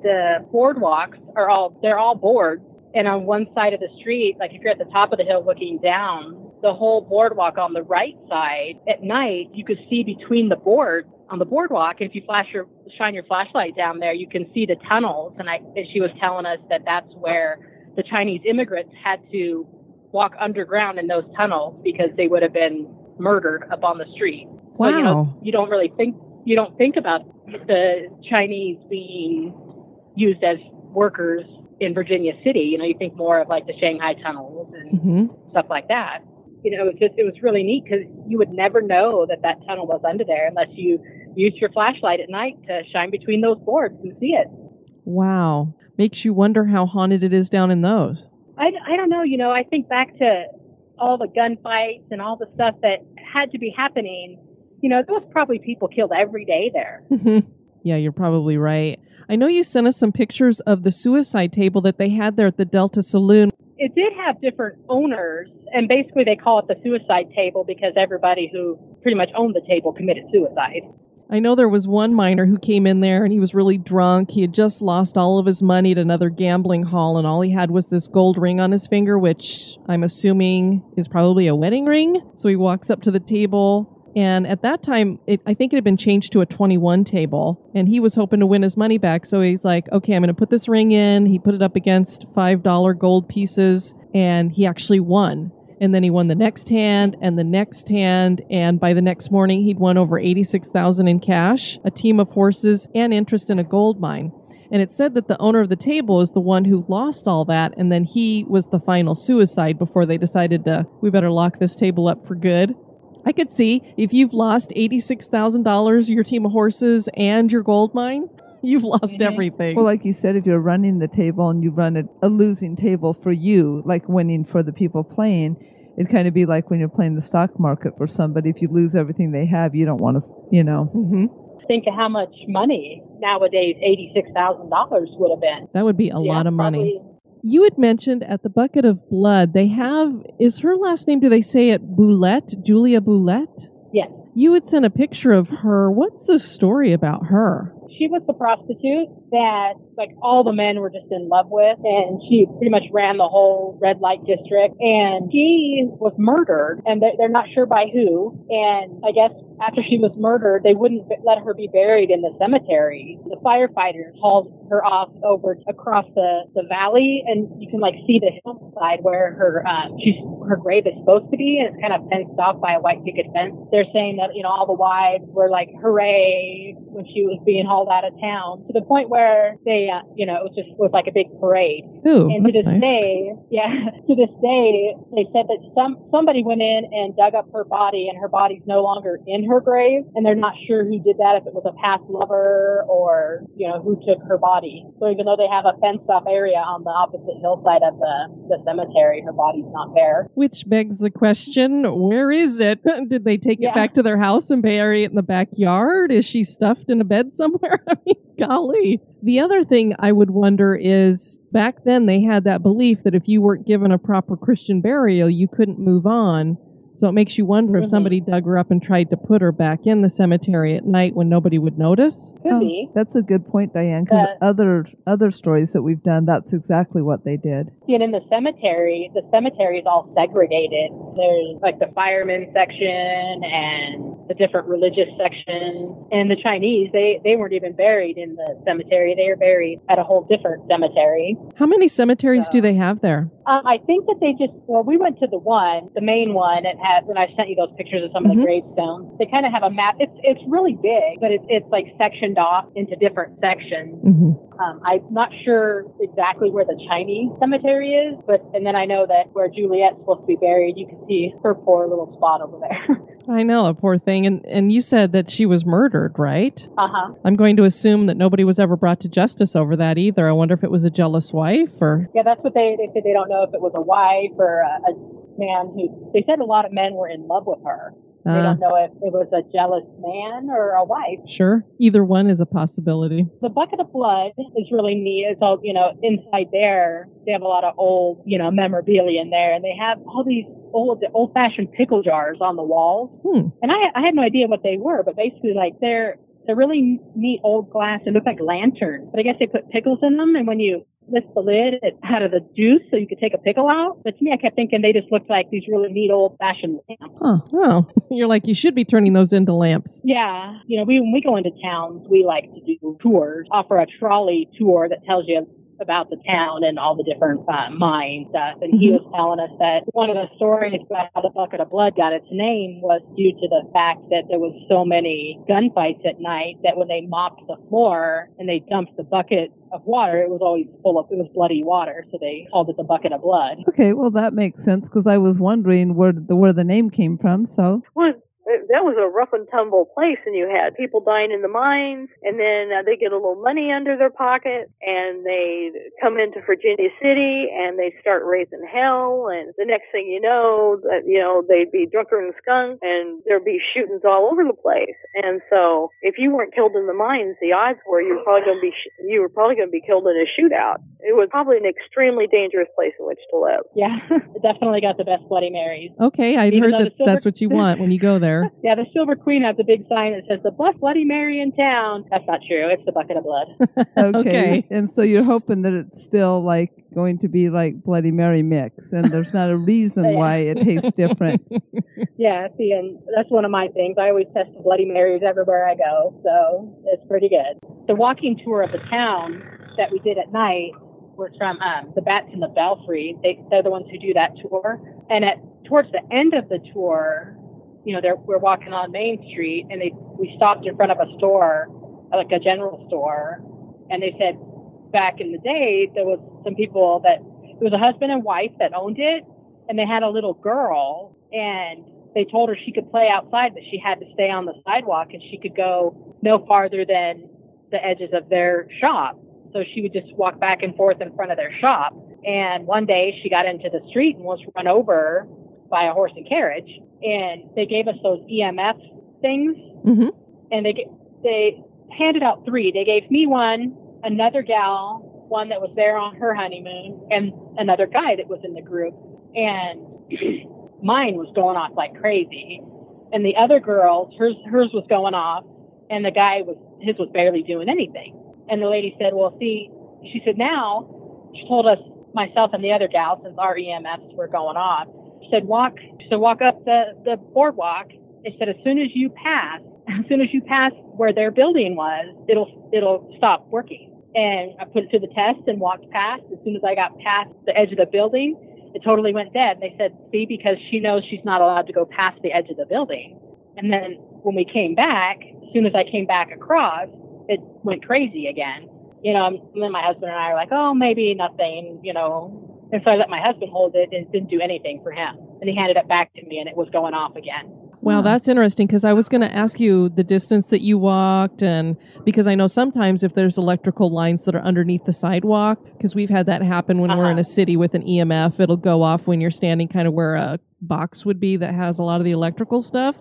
the boardwalks are all they're all boards and on one side of the street, like if you're at the top of the hill looking down, the whole boardwalk on the right side at night, you could see between the boards on the boardwalk. And if you flash your shine your flashlight down there, you can see the tunnels. And I, and she was telling us that that's where the Chinese immigrants had to walk underground in those tunnels because they would have been murdered up on the street. Wow. So, you know, you don't really think you don't think about the Chinese being used as workers in Virginia City. You know, you think more of like the Shanghai tunnels and hmm stuff like that. You know, it was just it was really neat because you would never know that that tunnel was under there unless you used your flashlight at night to shine between those boards and see it. Wow. Makes you wonder how haunted it is down in those. I, I don't know. You know, I think back to all the gunfights and all the stuff that had to be happening. You know, there was probably people killed every day there. yeah, you're probably right. I know you sent us some pictures of the suicide table that they had there at the Delta Saloon. It did have different owners, and basically they call it the suicide table because everybody who pretty much owned the table committed suicide. I know there was one miner who came in there and he was really drunk. He had just lost all of his money at another gambling hall, and all he had was this gold ring on his finger, which I'm assuming is probably a wedding ring. So he walks up to the table. And at that time, it, I think it had been changed to a 21 table, and he was hoping to win his money back. So he's like, okay, I'm going to put this ring in. He put it up against $5 gold pieces, and he actually won. And then he won the next hand and the next hand. And by the next morning, he'd won over 86,000 in cash, a team of horses, and interest in a gold mine. And it said that the owner of the table is the one who lost all that. And then he was the final suicide before they decided to, we better lock this table up for good. I could see if you've lost $86,000, your team of horses, and your gold mine, you've lost Mhm. everything. Well, like you said, if you're running the table and you run a, a losing table for you, like winning for the people playing, it'd kind of be like when you're playing the stock market for somebody. If you lose everything they have, you don't want to, you know. hmm Think of how much money nowadays eighty-six thousand dollars would have been. That would be a Yeah, lot of money. You had mentioned at the Bucket of Blood, they have, is her last name, do they say it Bulette? Julia Bulette? Yes. You had sent a picture of her. What's the story about her? she was the prostitute that like all the men were just in love with and she pretty much ran the whole red light district and she was murdered and they're not sure by who and I guess after she was murdered, they wouldn't let her be buried in the cemetery. The firefighters hauled her off over across the, the valley, and you can like see the hillside where her um, she's her grave is supposed to be, and it's kind of fenced off by a white picket fence. They're saying that you know all the wives were like hooray when she was being hauled out of town to the point where they uh, you know it was just was like a big parade. Ooh, and to this nice. day, yeah, to this day, they said that some somebody went in and dug up her body, and her body's no longer in her grave, and they're not sure who did that, if it was a past lover or you know who took her body. So even though they have a fenced off area on the opposite hillside of the the cemetery, her body's not there. Which begs the question, where is it? Did they take it back to their house and bury it in the backyard? Is she stuffed in a bed somewhere? I mean, golly. The other thing I would wonder is back then they had that belief that if you weren't given a proper Christian burial, you couldn't move on. So it makes you wonder if Mhm. somebody dug her up and tried to put her back in the cemetery at night when nobody would notice. Could Oh, be. That's a good point, Diane. Because other other stories that we've done, that's exactly what they did. And in the cemetery, the cemetery is all segregated. There's like the firemen section and the different religious section. And the Chinese, they, they weren't even buried in the cemetery. They were buried at a whole different cemetery. How many cemeteries do they have there? Um, I think that they just, well, we went to the one, the main one. and had, and I sent you those pictures of some of Mhm. the gravestones. They kind of have a map. It's, it's really big, but it's, it's like sectioned off into different sections. hmm Um, I'm not sure exactly where the Chinese cemetery is, but and then I know that where Juliet's supposed to be buried, you can see her poor little spot over there. I know, a poor thing. And and you said that she was murdered, right? uh huh. I'm going to assume that nobody was ever brought to justice over that either. I wonder if it was a jealous wife or. Yeah, that's what they they said. They don't know if it was a wife or a, a man who. They said a lot of men were in love with her. They Uh, don't know if it was a jealous man or a wife. sure. Either one is a possibility. The bucket of blood is really neat. It's all, you know, inside there, they have a lot of old, you know, memorabilia in there and they have all these old, old fashioned pickle jars on the walls. Hmm. And I, I had no idea what they were, but basically like they're, they're really neat old glass. They look like lanterns, but I guess they put pickles in them. And when you lift the lid, it had of the juice so you could take a pickle out. But to me, I kept thinking they just looked like these really neat old fashioned lamps. Huh. Oh, you're like, you should be turning those into lamps. Yeah, you know, we when we go into towns, we like to do tours, offer a trolley tour that tells you about the town and all the different uh, mines stuff. And he was telling us that one of the stories about how the bucket of blood got its name was due to the fact that there was so many gunfights at night that when they mopped the floor and they dumped the bucket of water, it was always full of it was bloody water, so they called it the bucket of blood. Okay, well that makes sense because I was wondering where the where the name came from. So Well, it- that was a rough and tumble place, and you had people dying in the mines, and then uh, they get a little money under their pocket, and they come into Virginia City, and they start raising hell, and the next thing you know, that you know they'd be drunker than skunk, and there'd be shootings all over the place. And so, if you weren't killed in the mines, the odds were you were probably going to be sh- you were probably going to be killed in a shootout. It was probably an extremely dangerous place in which to live. Yeah, it definitely got the best Bloody Marys. Okay, I'd heard that that's what you want when you go there. Yeah, the Silver Queen has a big sign that says the best Bloody Mary in town. That's not true. It's the bucket of blood. okay, Okay. and so you're hoping that it's still like going to be like Bloody Mary mix, and there's not a reason Yeah. why it tastes different. yeah, see, and that's one of my things. I always test the Bloody Marys everywhere I go, so it's pretty good. The walking tour of the town that we did at night was from um, the Bats in the Belfry. They, they're the ones who do that tour. And at towards the end of the tour, you know, they're, we're walking on Main Street, and they we stopped in front of a store, like a general store, and they said back in the day there was some people that it was a husband and wife that owned it, and they had a little girl, and they told her she could play outside, but she had to stay on the sidewalk, and she could go no farther than the edges of their shop. So she would just walk back and forth in front of their shop. And one day she got into the street and was run over by a horse and carriage. And they gave us those EMF things, hmm and they they handed out three. They gave me one, another gal, one that was there on her honeymoon, and another guy that was in the group. And mine was going off like crazy, and the other girls, hers hers was going off, and the guy was his was barely doing anything. And the lady said, "Well, see," she said, "Now," she told us myself and the other gal since our EMFs were going off. Said, "Walk." Said, "Walk up the the boardwalk." They said, "As soon as you pass, as soon as you pass where their building was, it'll it'll stop working." And I put it to the test and walked past. As soon as I got past the edge of the building, it totally went dead. And They said, "See, because she knows she's not allowed to go past the edge of the building." And then when we came back, as soon as I came back across, it went crazy again. You know, and then my husband and I are like, oh, maybe nothing, you know. And so I let my husband hold it and it didn't do anything for him. And he handed it back to me and it was going off again. Wow, that's interesting because I was going to ask you the distance that you walked, and because I know sometimes if there's electrical lines that are underneath the sidewalk, because we've had that happen when we're in Uh-huh. a city with an EMF, it'll go off when you're standing kind of where a box would be that has a lot of the electrical stuff.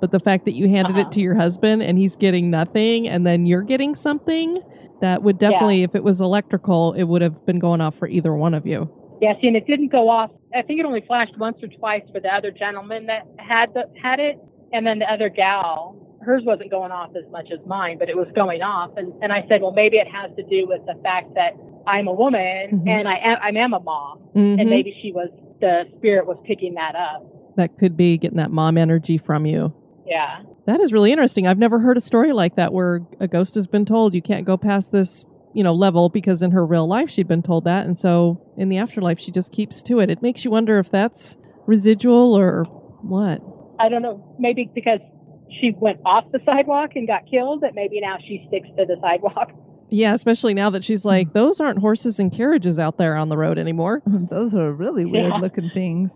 But the fact that you handed Uh-huh. it to your husband and he's getting nothing, and then you're getting something, that would definitely, if it was electrical, it would have been going off for either one of you. Yeah, see, and it didn't go off. I think it only flashed once or twice for the other gentleman that had the, had it, and then the other gal, hers wasn't going off as much as mine, but it was going off. And and I said, well, maybe it has to do with the fact that I'm a woman Mhm. and I am I am a mom, Mhm. and maybe she was the spirit was picking that up. That could be getting that mom energy from you. Yeah. That is really interesting. I've never heard a story like that where a ghost has been told you can't go past this, you know, level because in her real life she'd been told that and so in the afterlife she just keeps to it. It makes you wonder if that's residual or what. I don't know, maybe because she went off the sidewalk and got killed, that maybe now she sticks to the sidewalk. Yeah, especially now that she's like those aren't horses and carriages out there on the road anymore. Those are really weird Yeah. looking things.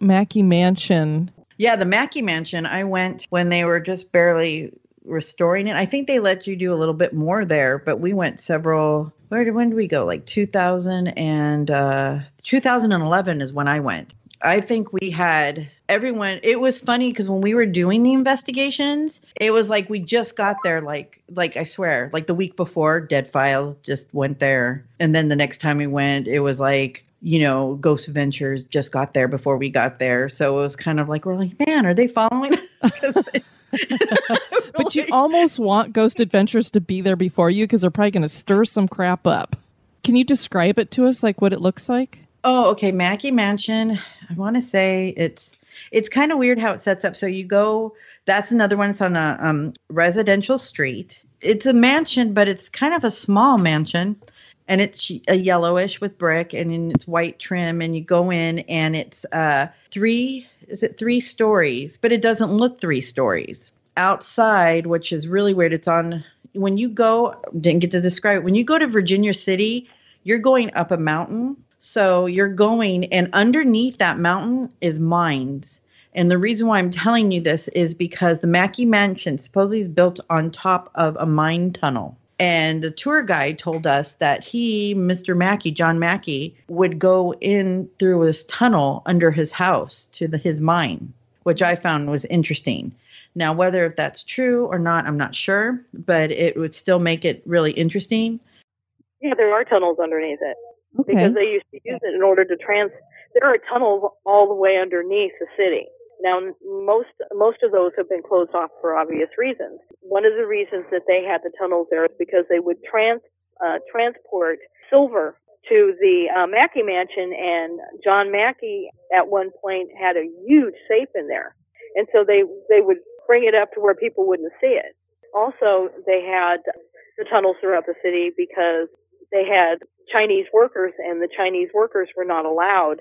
Mackay Mansion. Yeah, the Mackay Mansion, I went when they were just barely restoring it. I think they let you do a little bit more there, but we went several. Where did when did we go? Like 2000 and uh, 2011 is when I went. I think we had everyone. It was funny because when we were doing the investigations, it was like we just got there. Like, like I swear, like the week before, Dead Files just went there, and then the next time we went, it was like you know, Ghost Adventures just got there before we got there. So it was kind of like we're like, man, are they following? it- But you almost want Ghost Adventures to be there before you because they're probably going to stir some crap up. Can you describe it to us, like what it looks like? Oh, okay. Mackay Mansion. I want to say it's it's kind of weird how it sets up. So you go. That's another one. It's on a um, residential street. It's a mansion, but it's kind of a small mansion, and it's a yellowish with brick, and it's white trim. And you go in, and it's uh three. Is it three stories? But it doesn't look three stories outside, which is really weird. It's on when you go. Didn't get to describe it. When you go to Virginia City, you're going up a mountain. So you're going, and underneath that mountain is mines. And the reason why I'm telling you this is because the Mackay Mansion supposedly is built on top of a mine tunnel. And the tour guide told us that he, Mr. Mackay, John Mackay, would go in through this tunnel under his house to the, his mine, which I found was interesting. Now, whether if that's true or not, I'm not sure, but it would still make it really interesting. Yeah, there are tunnels underneath it Okay. because they used to use it in order to trans. There are tunnels all the way underneath the city. Now, most most of those have been closed off for obvious reasons. One of the reasons that they had the tunnels there is because they would trans uh, transport silver to the uh, Mackay Mansion, and John Mackay at one point had a huge safe in there, and so they they would bring it up to where people wouldn't see it. Also, they had the tunnels throughout the city because they had Chinese workers, and the Chinese workers were not allowed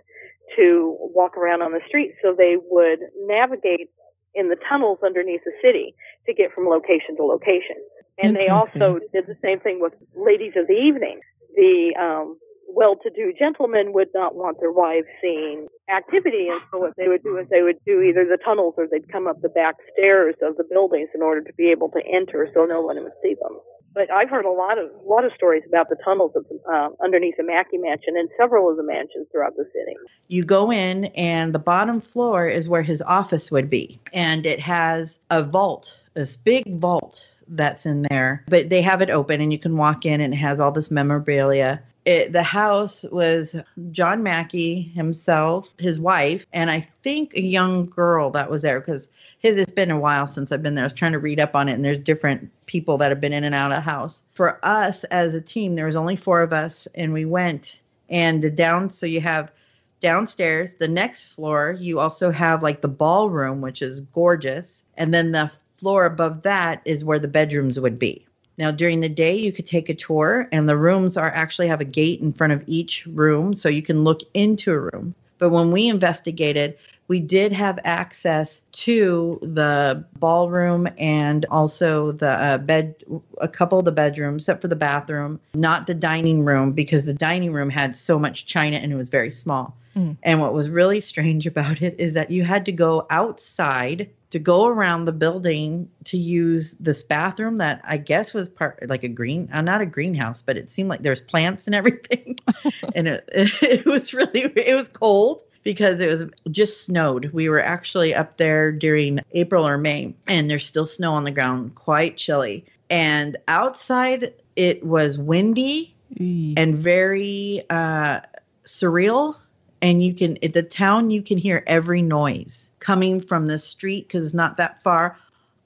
to walk around on the streets, so they would navigate in the tunnels underneath the city to get from location to location. And they also did the same thing with ladies of the evening. The um, well-to-do gentlemen would not want their wives seeing activity, and so what they would do is they would do either the tunnels or they'd come up the back stairs of the buildings in order to be able to enter, so no one would see them. But I've heard a lot of a lot of stories about the tunnels of, uh, underneath the Mackay Mansion and several of the mansions throughout the city. you go in and the bottom floor is where his office would be and it has a vault this big vault that's in there but they have it open and you can walk in and it has all this memorabilia it, the house was John Mackay himself, his wife, and I think a young girl that was there because his it's been a while since I've been there. I was trying to read up on it, and there's different people that have been in and out of the house. For us as a team, there was only four of us, and we went and the down. So you have downstairs, the next floor, you also have like the ballroom, which is gorgeous, and then the floor above that is where the bedrooms would be. Now, during the day, you could take a tour, and the rooms are actually have a gate in front of each room, so you can look into a room. But when we investigated, we did have access to the ballroom and also the uh, bed, a couple of the bedrooms, except for the bathroom, not the dining room, because the dining room had so much china and it was very small. Mm. And what was really strange about it is that you had to go outside to go around the building to use this bathroom that I guess was part like a green, uh, not a greenhouse, but it seemed like there's plants and everything. and it, it was really, it was cold because it was just snowed. We were actually up there during April or May, and there's still snow on the ground, quite chilly. And outside, it was windy and very uh, surreal. And you can, at the town, you can hear every noise coming from the street because it's not that far,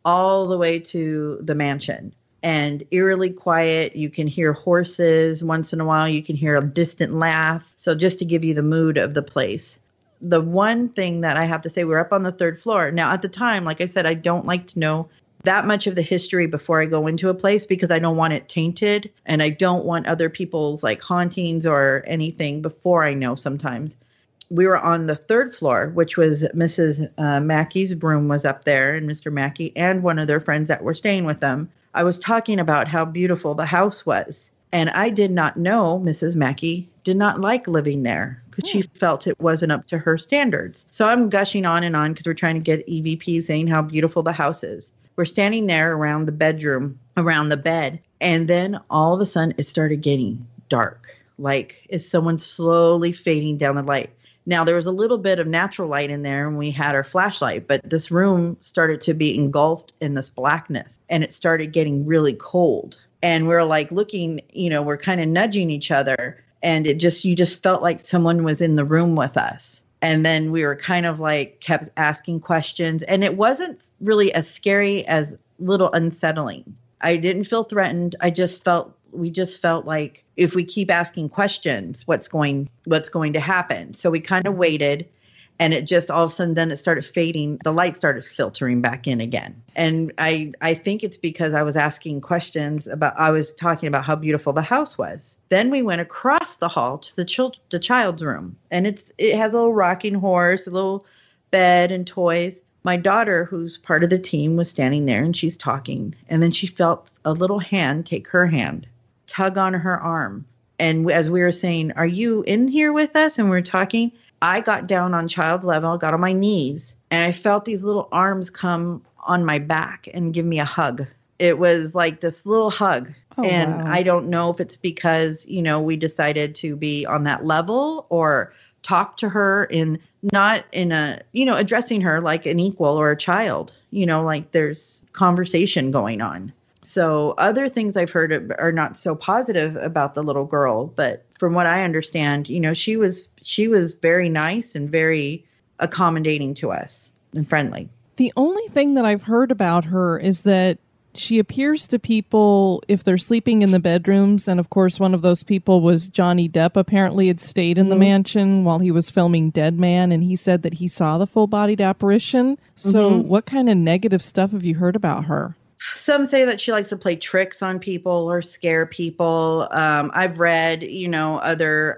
all the way to the mansion. And eerily quiet. You can hear horses once in a while. You can hear a distant laugh. So, just to give you the mood of the place the one thing that I have to say, we're up on the third floor. Now, at the time, like I said, I don't like to know that much of the history before I go into a place because I don't want it tainted and I don't want other people's like hauntings or anything before I know sometimes. We were on the third floor, which was Mrs. Uh, Mackay's room was up there, and Mr. Mackay and one of their friends that were staying with them. I was talking about how beautiful the house was. And I did not know Mrs. Mackay did not like living there because she felt it wasn't up to her standards. So I'm gushing on and on because we're trying to get EVP saying how beautiful the house is. We're standing there around the bedroom, around the bed, and then all of a sudden it started getting dark. Like is someone slowly fading down the light. Now there was a little bit of natural light in there and we had our flashlight, but this room started to be engulfed in this blackness and it started getting really cold and we're like looking you know we're kind of nudging each other and it just you just felt like someone was in the room with us and then we were kind of like kept asking questions and it wasn't really as scary as little unsettling. I didn't feel threatened. I just felt we just felt like if we keep asking questions what's going what's going to happen? So we kind of waited and it just all of a sudden then it started fading. The light started filtering back in again. And i i think it's because i was asking questions about i was talking about how beautiful the house was. Then we went across the hall to the child the child's room. And it's it has a little rocking horse a little bed and toys my daughter who's part of the team was standing there and she's talking and then she felt a little hand take her hand tug on her arm and as we were saying are you in here with us and we we're talking I got down on child level, got on my knees, and I felt these little arms come on my back and give me a hug. It was like this little hug. Oh, and wow. I don't know if it's because, you know, we decided to be on that level or talk to her in not in a, you know, addressing her like an equal or a child, you know, like there's conversation going on. So other things I've heard are not so positive about the little girl, but from what I understand, you know, she was she was very nice and very accommodating to us and friendly. The only thing that I've heard about her is that she appears to people if they're sleeping in the bedrooms and of course one of those people was Johnny Depp apparently had stayed in the Mhm. mansion while he was filming Dead Man and he said that he saw the full-bodied apparition. So Mhm. what kind of negative stuff have you heard about her? Some say that she likes to play tricks on people or scare people. Um, I've read, you know, other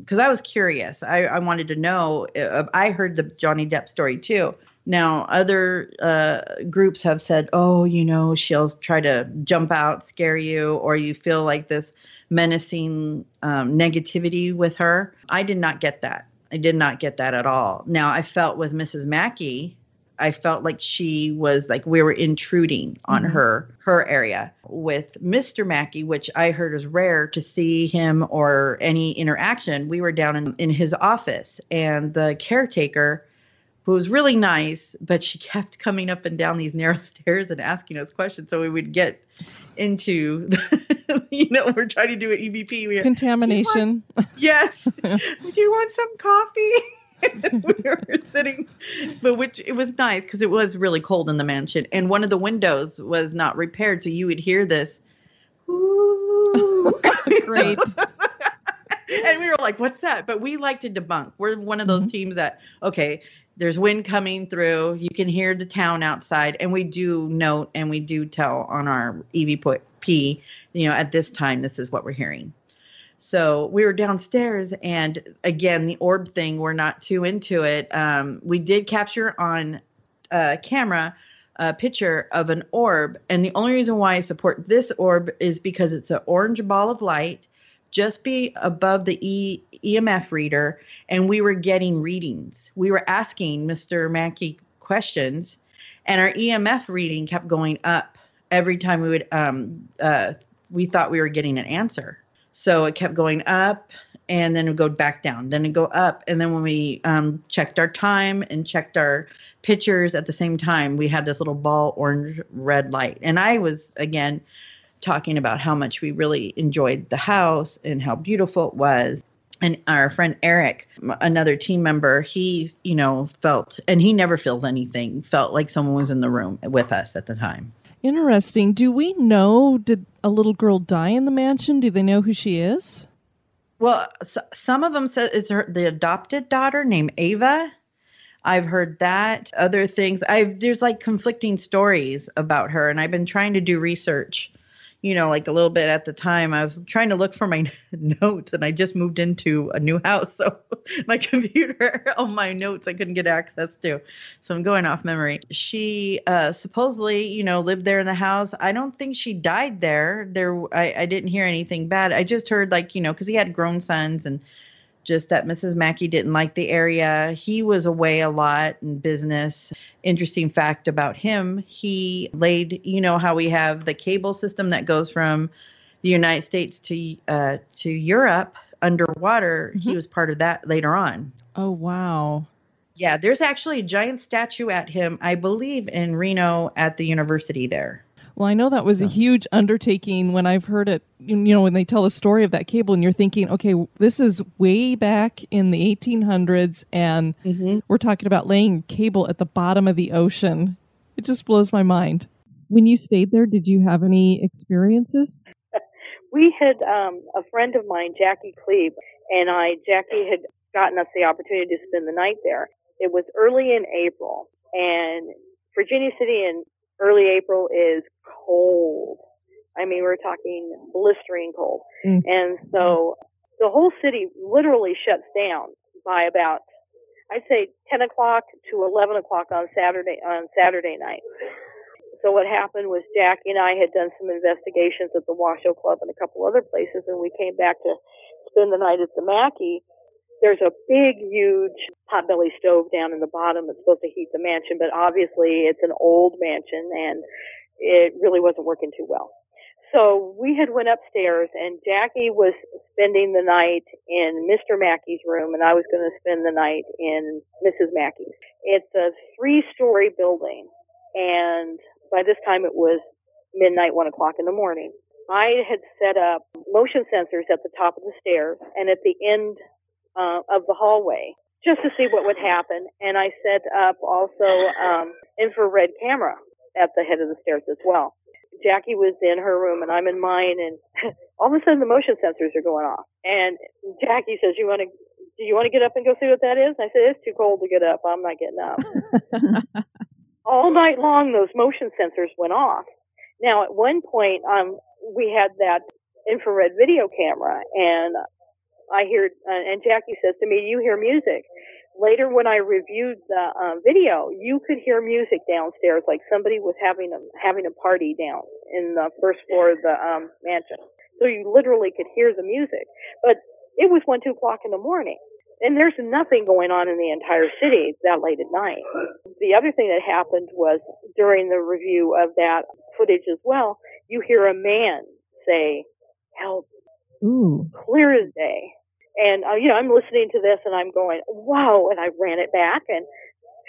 because I was curious. I, I wanted to know. Uh, I heard the Johnny Depp story too. Now, other uh, groups have said, oh, you know, she'll try to jump out, scare you, or you feel like this menacing um, negativity with her. I did not get that. I did not get that at all. Now, I felt with Mrs. Mackay, I felt like she was like we were intruding on Mhm. her her area. With Mr. Mackay, which I heard is rare to see him or any interaction, we were down in, in his office and the caretaker who was really nice, but she kept coming up and down these narrow stairs and asking us questions. So we would get into, the, you know, we're trying to do an EVP. We, Contamination. yes. Do you want some coffee? we were sitting, but which it was nice because it was really cold in the mansion, and one of the windows was not repaired, so you would hear this. Great. and we were like, "What's that?" But we like to debunk. We're one of those Mm-hmm. teams that okay, there's wind coming through. You can hear the town outside, and we do note and we do tell on our EVP. You know, at this time, this is what we're hearing. So we were downstairs, and again, the orb thing, we're not too into it. Um, we did capture on uh, camera a picture of an orb, and the only reason why I support this orb is because it's an orange ball of light just be above the e- EMF reader, and we were getting readings. We were asking Mr. Mackay questions, and our EMF reading kept going up every time we would. Um, uh, we thought we were getting an answer, so it kept going up, and then it would go back down, then it go up, and then when we um, checked our time and checked our pictures at the same time, we had this little ball orange red light, and I was again talking about how much we really enjoyed the house and how beautiful it was. And our friend Eric, another team member, he, you know, felt, and he never feels anything, felt like someone was in the room with us at the time. Interesting. Do we know? Did a little girl die in the mansion? Do they know who she is? Well, s- some of them said it's her, the adopted daughter named Ava. I've heard that. Other things, I've there's like conflicting stories about her, and I've been trying to do research. You know, like a little bit at the time, I was trying to look for my notes, and I just moved into a new house, so my computer, all my notes, I couldn't get access to. So I'm going off memory. She uh, supposedly, you know, lived there in the house. I don't think she died there. There, I, I didn't hear anything bad. I just heard like, you know, because he had grown sons and just that Mrs. Mackay didn't like the area. He was away a lot in business. Interesting fact about him, he laid, you know, how we have the cable system that goes from the United States to uh, to Europe underwater. He was part of that later on. Oh wow. Yeah, there's actually a giant statue at him, I believe, in Reno at the university there. Well, I know that was a huge undertaking when I've heard it, you know, when they tell the story of that cable and you're thinking, okay, this is way back in the 1800s and we're talking about laying cable at the bottom of the ocean. It just blows my mind. When you stayed there, did you have any experiences? we had um, a friend of mine, Jackie Klebe, and I. Jackie had gotten us the opportunity to spend the night there. It was early in April, and Virginia City in early April is cold. I mean, we're talking blistering cold, Mm. and so the whole city literally shuts down by about, I'd say, 10 o'clock to 11 o'clock on Saturday on Saturday night. So what happened was Jackie and I had done some investigations at the Washoe Club and a couple other places, and we came back to spend the night at the Mackay. There's a big, huge potbelly stove down in the bottom that's supposed to heat the mansion, but obviously it's an old mansion and it really wasn't working too well. So we had went upstairs and Jackie was spending the night in Mr. Mackay's room and I was going to spend the night in Mrs. Mackay's. It's a three story building and by this time it was midnight, one o'clock in the morning. I had set up motion sensors at the top of the stairs and at the end uh, of the hallway just to see what would happen. And I set up also um, infrared camera at the head of the stairs as well. Jackie was in her room and I'm in mine, and all of a sudden the motion sensors are going off. And Jackie says, "You want to? Do you want to get up and go see what that is?" And I said, "It's too cold to get up. I'm not getting up." all night long, those motion sensors went off. Now, at one point, um, we had that infrared video camera, and I hear, uh, and Jackie says to me, "You hear music." Later, when I reviewed the uh, video, you could hear music downstairs, like somebody was having a having a party down in the first floor of the um, mansion. So you literally could hear the music, but it was one, two o'clock in the morning, and there's nothing going on in the entire city that late at night. The other thing that happened was during the review of that footage as well, you hear a man say, "Help!" Ooh. clear as day. And uh, you know, I'm listening to this and I'm going, "Wow!" And I ran it back, and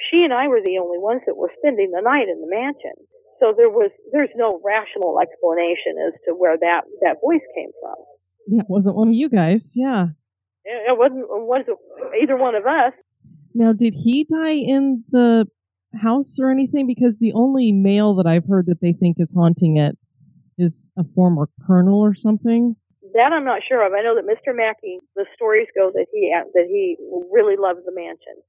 she and I were the only ones that were spending the night in the mansion. So there was there's no rational explanation as to where that that voice came from. Yeah, it wasn't one of you guys. Yeah. It wasn't it wasn't either one of us. Now, did he die in the house or anything? Because the only male that I've heard that they think is haunting it is a former colonel or something. That I'm not sure of. I know that Mr. Mackay, the stories go that he that he really loves the mansion.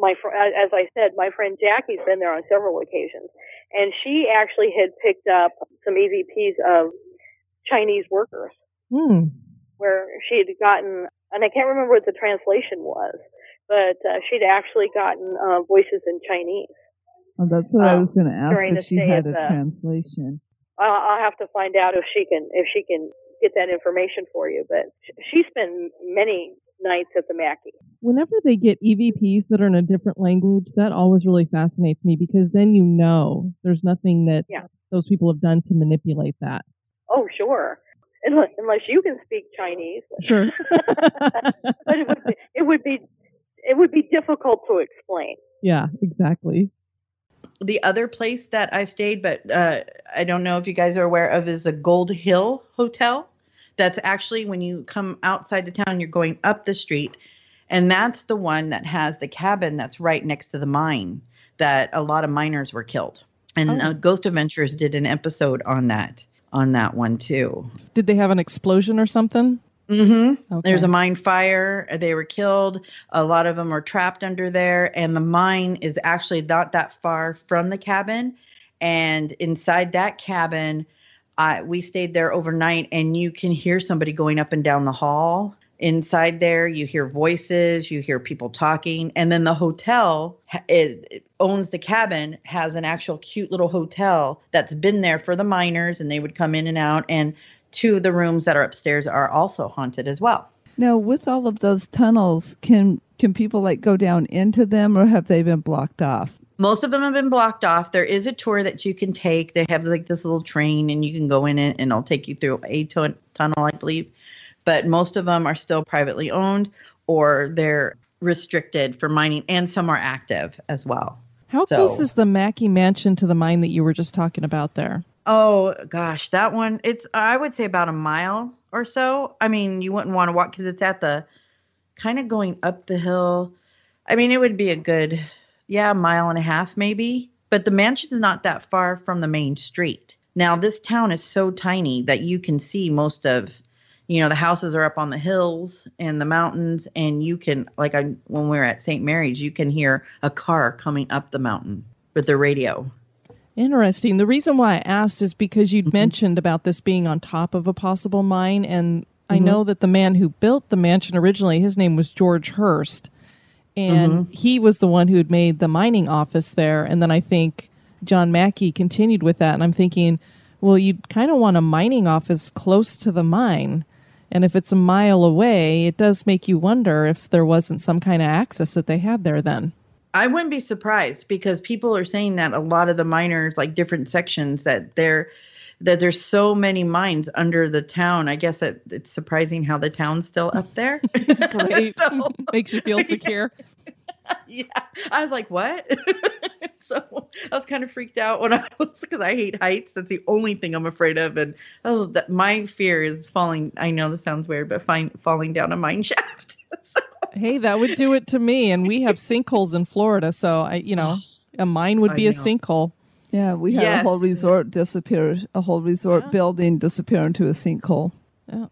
My fr- as I said, my friend Jackie's been there on several occasions, and she actually had picked up some EVPs of Chinese workers, Hmm. where she had gotten, and I can't remember what the translation was, but uh, she'd actually gotten uh, voices in Chinese. Oh, that's what I Um, was going to ask if she had a the- translation. I'll, I'll have to find out if she can if she can get that information for you. But she spent many nights at the Mackay. Whenever they get EVPs that are in a different language, that always really fascinates me because then you know there's nothing that Yeah. those people have done to manipulate that. Oh, sure. Unless, unless you can speak Chinese, Sure. but it would be it would be it would be difficult to explain. yeah, exactly. The other place that I stayed, but uh, I don't know if you guys are aware of, is the Gold Hill Hotel. That's actually when you come outside the town, you're going up the street, and that's the one that has the cabin that's right next to the mine that a lot of miners were killed. And Oh. uh, Ghost Adventures did an episode on that on that one too. Did they have an explosion or something? Mm-hmm. Okay. There's a mine fire. They were killed. A lot of them were trapped under there, and the mine is actually not that far from the cabin. And inside that cabin, I we stayed there overnight, and you can hear somebody going up and down the hall. Inside there, you hear voices, you hear people talking, and then the hotel is, owns the cabin, has an actual cute little hotel that's been there for the miners, and they would come in and out. And two of the rooms that are upstairs are also haunted as well. Now, with all of those tunnels, can can people like go down into them, or have they been blocked off? Most of them have been blocked off. There is a tour that you can take. They have like this little train, and you can go in it, and it'll take you through a ton- tunnel, I believe. But most of them are still privately owned, or they're restricted for mining, and some are active as well. How So- close is the Mackay Mansion to the mine that you were just talking about there? Oh gosh, that one. It's I would say about a mile or so. I mean, you wouldn't want to walk because it's at the kind of going up the hill. I mean, it would be a good, yeah, mile and a half maybe. But the mansion's not that far from the main street. Now, this town is so tiny that you can see most of, you know, the houses are up on the hills and the mountains, and you can, like, I when we were at St. Mary's, you can hear a car coming up the mountain with the radio. Interesting. The reason why I asked is because you'd Mm-hmm. mentioned about this being on top of a possible mine, and I Mm-hmm. know that the man who built the mansion originally, his name was George Hearst, and Mm-hmm. he was the one who had made the mining office there. And then I think John Mackay continued with that, and I'm thinking, well, you'd kind of want a mining office close to the mine. And if it's a mile away, it does make you wonder if there wasn't some kind of access that they had there then. I wouldn't be surprised because people are saying that a lot of the miners, like different sections, that they're that there's so many mines under the town. I guess that it's surprising how the town's still up there. Great. So- Makes you feel secure. yeah, I was like, what? so I was kind of freaked out when I was because I hate heights. That's the only thing I'm afraid of, and that was, that my fear is falling. I know this sounds weird, but find, falling down a mine shaft. Hey, that would do it to me. And we have sinkholes in Florida, so I, you know, oh, a mine would I be a sinkhole. Yeah, we had a whole resort disappear, a whole resort Yeah. building disappear into a sinkhole.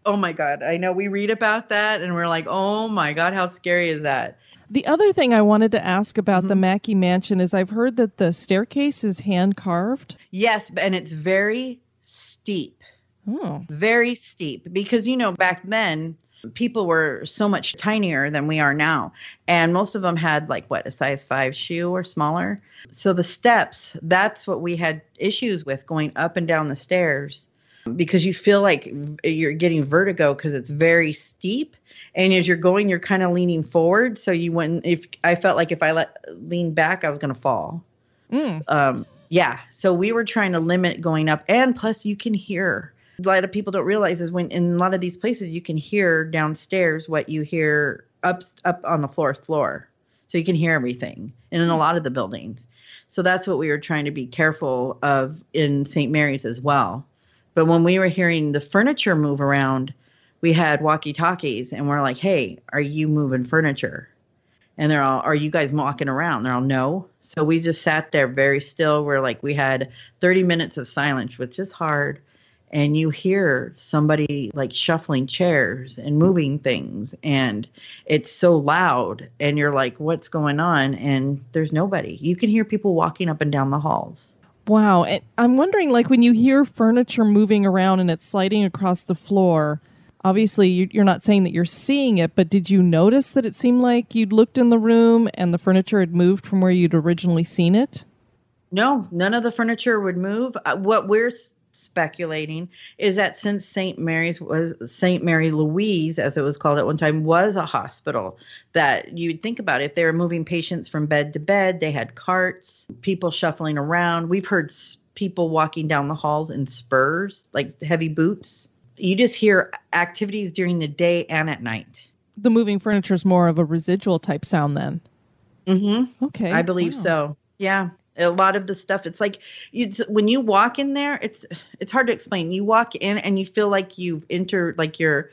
oh my god, I know we read about that, and we're like, oh my god, how scary is that? The other thing I wanted to ask about Mm-hmm. the Mackay Mansion is I've heard that the staircase is hand carved. Yes, and it's very steep, Oh, very steep because you know back then people were so much tinier than we are now, and most of them had like what a size five shoe or smaller. So the steps, that's what we had issues with going up and down the stairs because you feel like you're getting vertigo because it's very steep. And as you're going you're kind of leaning forward. So you wouldn't if i felt like if i let lean back i was going to fall. Mm. um yeah. So we were trying to limit going up. And plus you can hear a lot of people don't realize is when in a lot of these places you can hear downstairs what you hear up up on the floor floor. So you can hear everything and in a lot of the buildings. So that's what we were trying to be careful of in st mary's as well. But when we were hearing the furniture move around we had walkie talkies and we're like hey are you moving furniture? And they're all are you guys walking around? They're all no. So we just sat there very still. We're like we had 30 minutes of silence which is hard and you hear somebody like shuffling chairs and moving things and it's so loud and you're like what's going on and there's nobody you can hear people walking up and down the halls Wow. And I'm wondering, like, when you hear furniture moving around and it's sliding across the floor, obviously you- you're not saying that you're seeing it, but did you notice that it seemed like you'd looked in the room and the furniture had moved from where you'd originally seen it? no none of the furniture would move Uh, what we're speculating is that since st mary's was st mary louise as it was called at one time was a hospital that you'd think about if they were moving patients from bed to bed they had carts people shuffling around we've heard people walking down the halls in spurs like heavy boots you just hear activities during the day and at night The moving furniture is more of a residual type sound then. mm-hmm Okay. I believe wow. so. Yeah. A lot of the stuff it's like you when you walk in there it's it's hard to explain. You walk in and you feel like you've entered like you're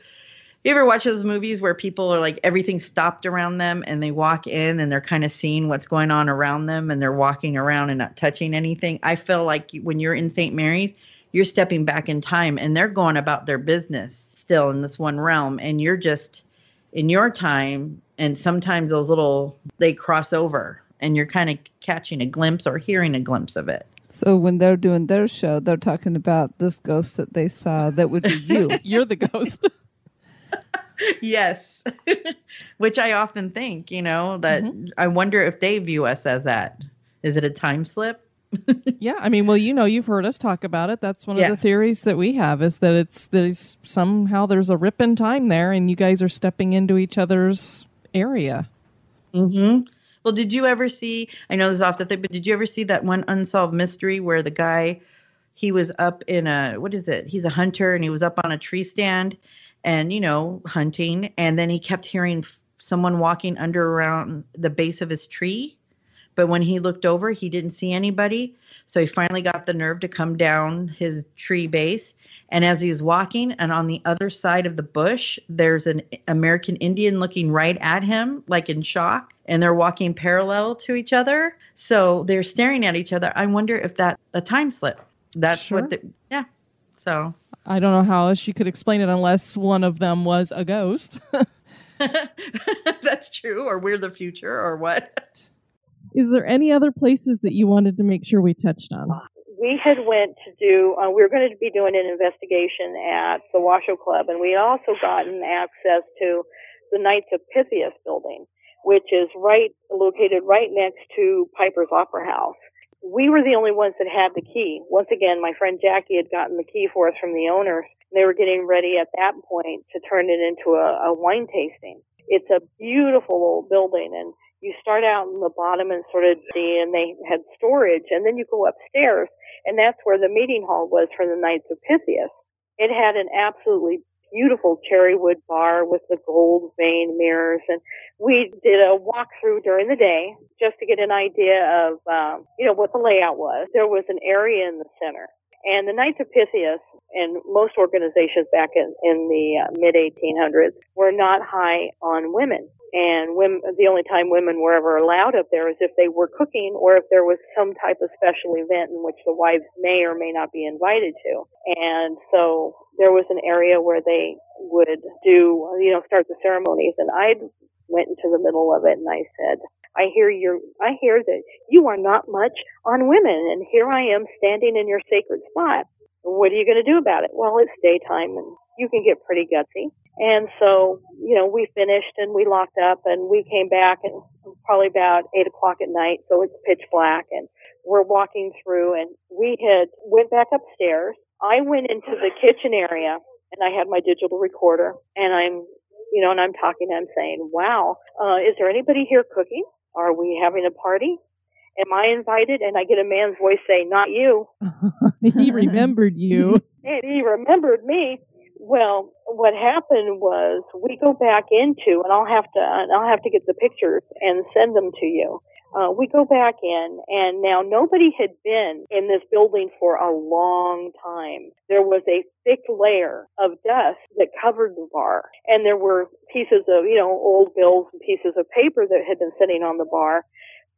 you ever watch those movies where people are like everything stopped around them and they walk in and they're kind of seeing what's going on around them and they're walking around and not touching anything. I feel like when you're in St. Mary's, you're stepping back in time and they're going about their business still in this one realm and you're just in your time and sometimes those little they cross over and you're kind of catching a glimpse or hearing a glimpse of it So when they're doing their show, they're talking about this ghost that they saw that would be you. You're the ghost. yes which i often think you know that i wonder if they view us as that is it a time slip yeah, I mean, well, you know, you've heard us talk about it. That's one Yeah. of the theories that we have is that it's that it's somehow there's a rip in time there, and you guys are stepping into each other's area. mm-hmm well did you ever see i know this is off the thing but did you ever see that one unsolved mystery where the guy he was up in a what is it? He's a hunter and he was up on a tree stand and you know hunting. And then he kept hearing someone walking under around the base of his tree. But when he looked over he didn't see anybody. So he finally got the nerve to come down his tree base and as he was walking and on the other side of the bush there's an american indian looking right at him like in shock and they're walking parallel to each other so they're staring at each other i wonder if that's a time slip that's Sure. what the, yeah so I don't know how else you could explain it unless one of them was a ghost. that's true or we're the future or what Is there any other places that you wanted to make sure we touched on? We had went to do uh, we were going to be doing an investigation at the washoe club and we had also gotten access to the knights of pythias building which is right located right next to piper's opera house. We were the only ones that had the key. Once again my friend jackie had gotten the key for us from the owners they were getting ready at that point to turn it into a, a wine tasting. It's a beautiful old building and you start out in the bottom and sort of see and they had storage and then you go upstairs and that's where the meeting hall was for the Knights of Pythias. It had an absolutely beautiful cherry wood bar with the gold vein mirrors, and we did a walkthrough during the day just to get an idea of, um, you know, what the layout was. There was an area in the center, and the Knights of Pythias and most organizations back in, in the uh, mid 1800s were not high on women. And women, the only time women were ever allowed up there is if they were cooking or if there was some type of special event in which the wives may or may not be invited to. And so there was an area where they would do, you know, start the ceremonies. And I went into the middle of it and I said, I hear you're, I hear that you are not much on women. And here I am standing in your sacred spot. What are you going to do about it? Well, it's daytime and you can get pretty gutsy. And so, you know, we finished and we locked up and we came back and probably about eight o'clock at night. So it's pitch black and we're walking through and we had went back upstairs. I went into the kitchen area and I had my digital recorder and I'm, you know, and I'm talking, and I'm saying, wow, uh, is there anybody here cooking? Are we having a party? Am I invited? And I get a man's voice say, not you. he remembered you. And he remembered me. Well, what happened was we go back into, and I'll have to, I'll have to get the pictures and send them to you. Uh, we go back in, and now nobody had been in this building for a long time. There was a thick layer of dust that covered the bar, and there were pieces of, you know, old bills and pieces of paper that had been sitting on the bar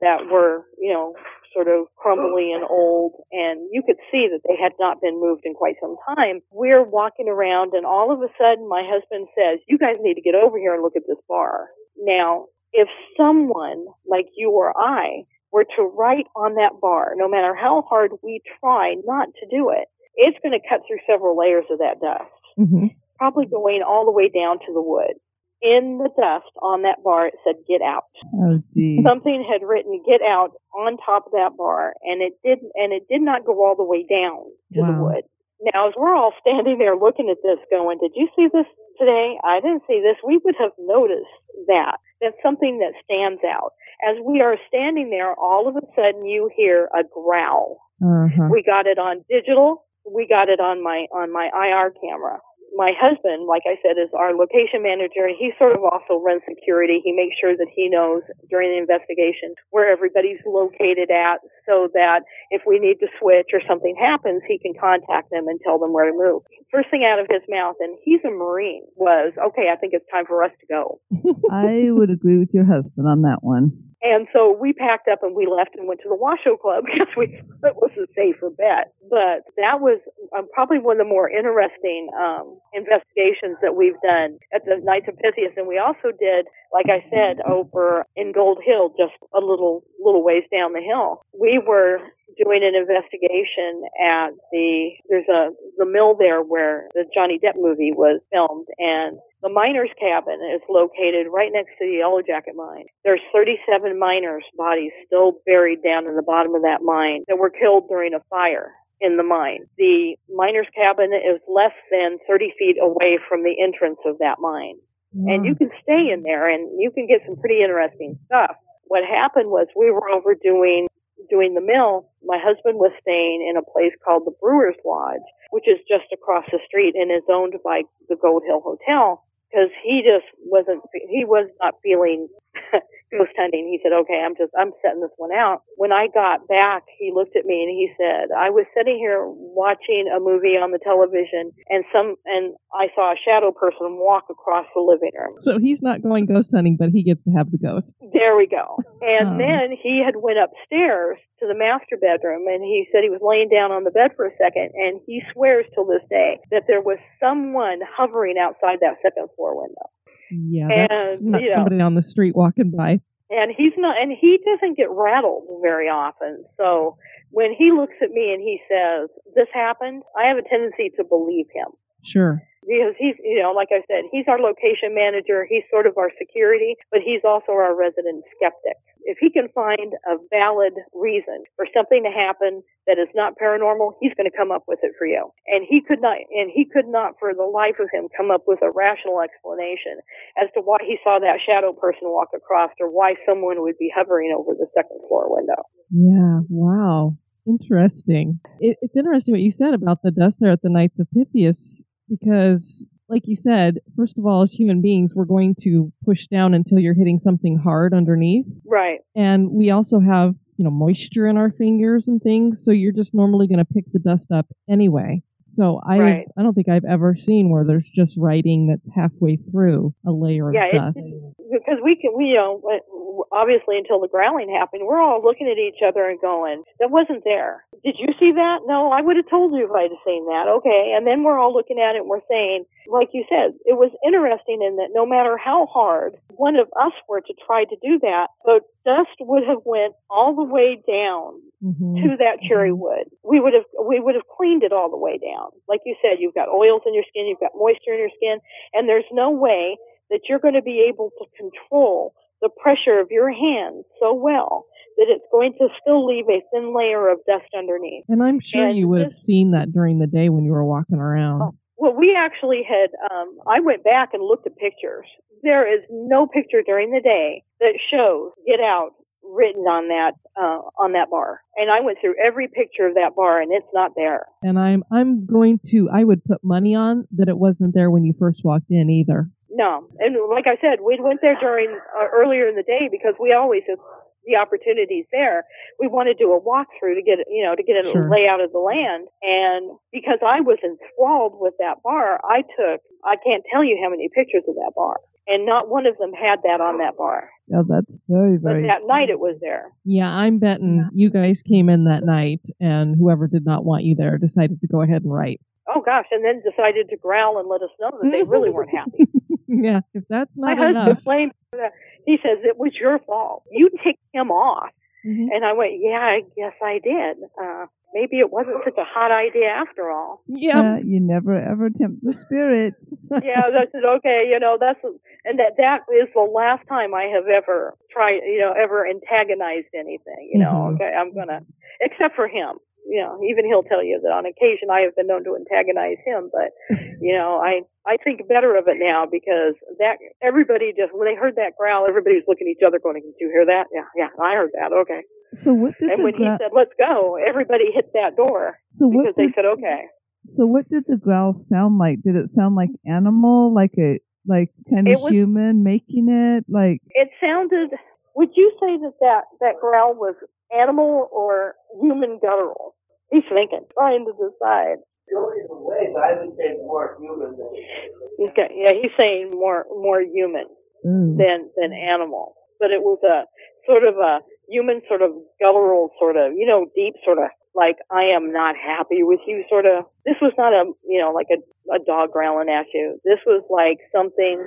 that were, you know, sort of crumbly and old, and you could see that they had not been moved in quite some time. We're walking around, and all of a sudden, my husband says, "You guys need to get over here and look at this bar." Now, if someone like you or I were to write on that bar, no matter how hard we try not to do it, it's going to cut through several layers of that dust, Mm-hmm. probably going all the way down to the wood. In the dust on that bar, it said "Get out." Oh, geez. Something had written "Get out" on top of that bar, and it didn't, and it did not go all the way down to the wood. Now, as we're all standing there looking at this, going, "Did you see this today? I didn't see this." We would have noticed that. That's something that stands out. As we are standing there, all of a sudden you hear a growl. Uh-huh. We got it on digital. We got it on my on my IR camera. My husband, like I said, is our location manager, and he sort of also runs security. He makes sure that he knows during the investigation where everybody's located at, so that if we need to switch or something happens, he can contact them and tell them where to move. First thing out of his mouth, and he's a Marine, was, "Okay, I think it's time for us to go." I would agree with your husband on that one. And so we packed up and we left and went to the Washoe Club because we thought it was a safer bet. But that was um, probably one of the more interesting um, investigations that we've done at the Knights of Pythias. And we also did, like I said, over in Gold Hill, just a little little ways down the hill. We were doing an investigation at the there's a the mill there where the Johnny Depp movie was filmed and the miners cabin is located right next to the Yellow Jacket mine. There's 37 miners' bodies still buried down in the bottom of that mine that were killed during a fire in the mine. The miners' cabin is less than 30 feet away from the entrance of that mine. And mm. you can stay in there and you can get some pretty interesting stuff. What happened was we were over doing doing the mill. My husband was staying in a place called the Brewers Lodge, which is just across the street and is owned by the Gold Hill Hotel because he just wasn't he was not feeling ghost hunting. He said, "Okay, I'm just I'm setting this one out." When I got back, he looked at me and he said, "I was sitting here watching a movie on the television, and some and I saw a shadow person walk across the living room." So he's not going ghost hunting, but he gets to have the ghost. There we go. And Oh. then he had went upstairs to the master bedroom and he said he was laying down on the bed for a second and he swears till this day that there was someone hovering outside that second floor window. Yeah, that's And, not you know. somebody on the street walking by. And he's not and he doesn't get rattled very often. So when he looks at me and he says, This happened, I have a tendency to believe him. Sure. because he's you know like i said he's our location manager he's sort of our security but he's also our resident skeptic if he can find a valid reason for something to happen that is not paranormal he's going to come up with it for you and he could not and he could not for the life of him come up with a rational explanation as to why he saw that shadow person walk across or why someone would be hovering over the second floor window Yeah. Wow. Interesting. It, it's interesting what you said about the dust there at the Knights of Pythias because, like you said, first of all, as human beings, we're going to push down until you're hitting something hard underneath. right And we also have, you know, moisture in our fingers and things. So you're just normally going to pick the dust up anyway. So I, Right. I don't think I've ever seen where there's just writing that's halfway through a layer of Yeah, dust. because we can, we, you know, obviously until the growling happened, we're all looking at each other and going, that wasn't there. Did you see that? No, I would have told you if I'd have seen that. Okay. And then we're all looking at it and we're saying, like you said, it was interesting in that no matter how hard one of us were to try to do that, the dust would have went all the way down Mhm. to that cherry wood. We would have we would have cleaned it all the way down. Like you said, you've got oils in your skin, you've got moisture in your skin, and there's no way that you're going to be able to control the pressure of your hands so well that it's going to still leave a thin layer of dust underneath. And I'm sure And you would have seen that during the day when you were walking around. Well, we actually had, um, I went back and looked at pictures. There is no picture during the day that shows get out written on that uh, on that bar, and I went through every picture of that bar, and it's not there. And I'm I'm going to I would put money on that it wasn't there when you first walked in either. No, and like I said, we went there during uh, earlier in the day because we always have the opportunities there. We want to do a walkthrough to get you know to get a Sure. layout of the land, and because I was enthralled with that bar, I took I can't tell you how many pictures of that bar, and not one of them had that on that bar. Yeah, that's very, But very. that night it was there. Yeah, I'm betting you guys came in that night and whoever did not want you there decided to go ahead and write. Oh gosh, and then decided to growl and let us know that they really weren't happy. yeah, if that's My not husband enough. blamed. He says it was your fault. You ticked him off. Mhm. And I went, yeah, I guess I did. Uh, maybe it wasn't such a hot idea after all. Yeah. Uh, you never ever tempt the spirits. yeah, I said, okay, you know, that's, and that, that is the last time I have ever tried, you know, ever antagonized anything, you know, Mhm. okay, I'm gonna, except for him. You know, even he'll tell you that on occasion I have been known to antagonize him, but, you know, I, I think better of it now because that, everybody just, when they heard that growl, everybody's looking at each other going, did you hear that? Yeah, yeah, I heard that, okay. So what did And when he said, let's go, everybody hit that door So because what they did, said, okay. so what did the growl sound like? Did it sound like animal, like a like kind of was- human making it? Like It sounded. Would you say that that, that growl was animal or human guttural? He's thinking, trying to decide. He's got, yeah, he's saying more more human ooh, than than animal, but it was a sort of a human, sort of guttural, sort of you know, deep, sort of like I am not happy with you, sort of. This was not a you know like a a dog growling at you. This was like something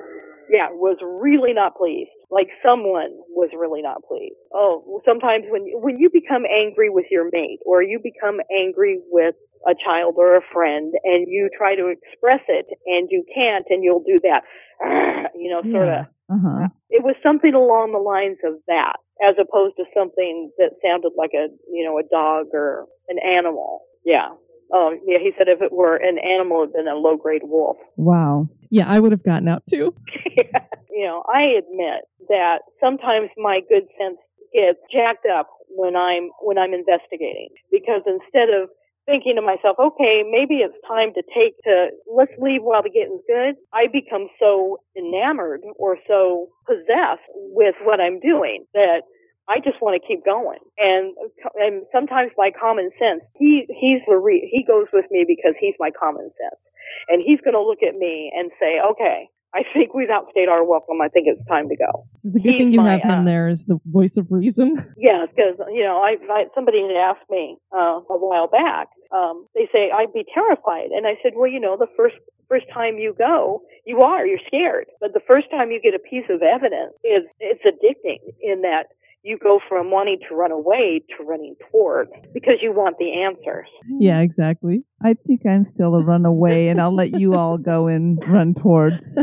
yeah, was really not pleased. Like someone was really not pleased. Oh, sometimes when when you become angry with your mate or you become angry with a child or a friend and you try to express it and you can't and you'll do that, you know, sort of. uh huh. It was something along the lines of that, as opposed to something that sounded like a, you know, a dog or an animal. Yeah. Oh, yeah. He said if it were an animal, it'd been a low grade wolf. Wow. Yeah, I would have gotten out too. you know, I admit that sometimes my good sense gets jacked up when I'm when I'm investigating because instead of thinking to myself, okay, maybe it's time to take to let's leave while the getting's good, I become so enamored or so possessed with what I'm doing that I just want to keep going. And and sometimes my common sense, he he's the re, he goes with me because he's my common sense. And he's going to look at me and say, "Okay, I think we've outstayed our welcome. I think it's time to go." It's a good He's thing you my, have him uh, there as the voice of reason. Yeah, because you know, I, I somebody had asked me uh, a while back. Um, they say I'd be terrified, and I said, well, you know, the first first time you go, you are you're scared, but the first time you get a piece of evidence, is it's addicting in that you go from wanting to run away to running toward because you want the answers. Yeah, exactly. I think I'm still a runaway, and I'll let you all go and run towards.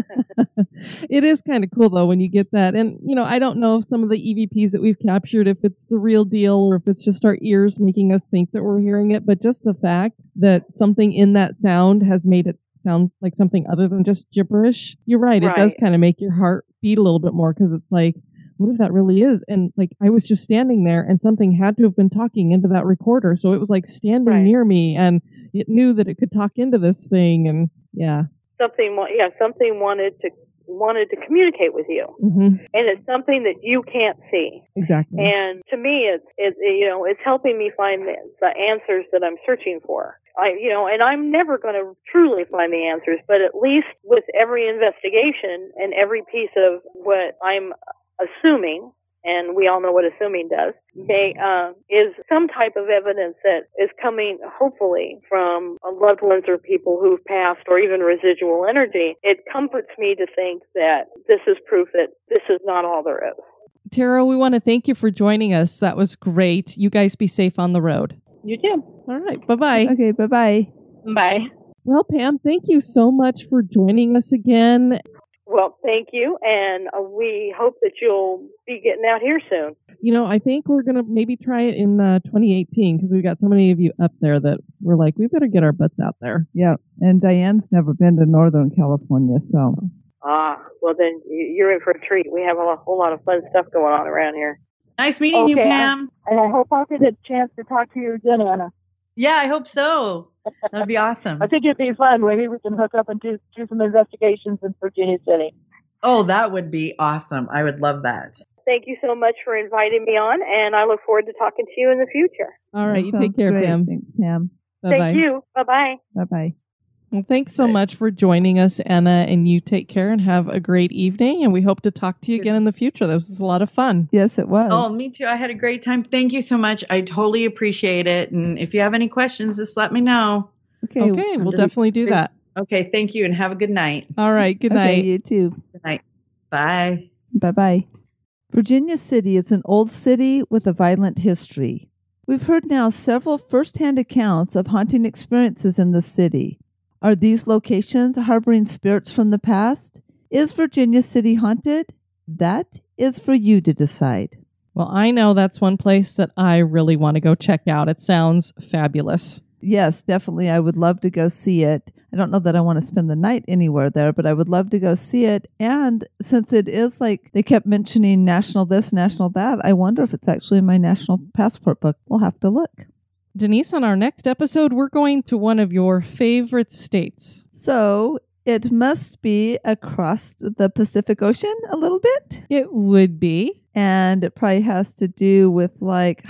it is kind of cool though when you get that. And, you know, I don't know if some of the EVPs that we've captured, if it's the real deal or if it's just our ears making us think that we're hearing it, but just the fact that something in that sound has made it sound like something other than just gibberish. You're right. It does kind of make your heart beat a little bit more because it's like, what if that really is? And like, I was just standing there and something had to have been talking into that recorder. So it was like standing Right. near me and it knew that it could talk into this thing. And yeah. Something, yeah, something wanted to wanted to communicate with you, hmm and it's something that you can't see. Exactly. And to me, it's, it's, you know, it's helping me find the, the answers that I'm searching for. I, you know, and I'm never going to truly find the answers, but at least with every investigation and every piece of what I'm assuming, and we all know what assuming does, okay, uh, is some type of evidence that is coming, hopefully, from loved ones or people who've passed or even residual energy. It comforts me to think that this is proof that this is not all there is. Tara, we want to thank you for joining us. That was great. You guys be safe on the road. You too. All right. Bye bye. Okay, bye bye. Bye. Well, Pam, thank you so much for joining us again. Well, thank you, and uh, we hope that you'll be getting out here soon. You know, I think we're going to maybe try it in uh, 2018 because we've got so many of you up there that we're like, we better get our butts out there. Yeah, and Diane's never been to Northern California, so Ah, well then you're in for a treat. We have a whole lot of fun stuff going on around here. Nice meeting you, Okay, Pam. And I hope I'll get a chance to talk to you again, Anna. Yeah, I hope so. That'd be awesome. I think it'd be fun. Maybe we can hook up and do, do some investigations in Virginia City. Oh, that would be awesome. I would love that. Thank you so much for inviting me on, and I look forward to talking to you in the future. All right, That you take care, great. Pam. Thanks, Pam. Bye-bye. Thank you. Bye bye. Bye bye. Well, thanks so much for joining us, Anna, and you take care and have a great evening. And we hope to talk to you again in the future. This was a lot of fun. Yes, it was. Oh, me too. I had a great time. Thank you so much. I totally appreciate it. And if you have any questions, just let me know. okay. Okay, we'll definitely do that. Okay, thank you and have a good night. All right, good night. okay, night. you too. Good night. Bye. Bye bye. Virginia City is an old city with a violent history. We've heard now several first-hand accounts of haunting experiences in the city. Are these locations harboring spirits from the past? Is Virginia City haunted? That is for you to decide. Well, I know that's one place that I really want to go check out. It sounds fabulous. Yes, definitely. I would love to go see it. I don't know that I want to spend the night anywhere there, but I would love to go see it. And since it is like they kept mentioning national this, national that, I wonder if it's actually in my national passport book. We'll have to look. Denise, on our next episode, we're going to one of your favorite states. So it must be across the Pacific Ocean a little bit. It would be. And it probably has to do with like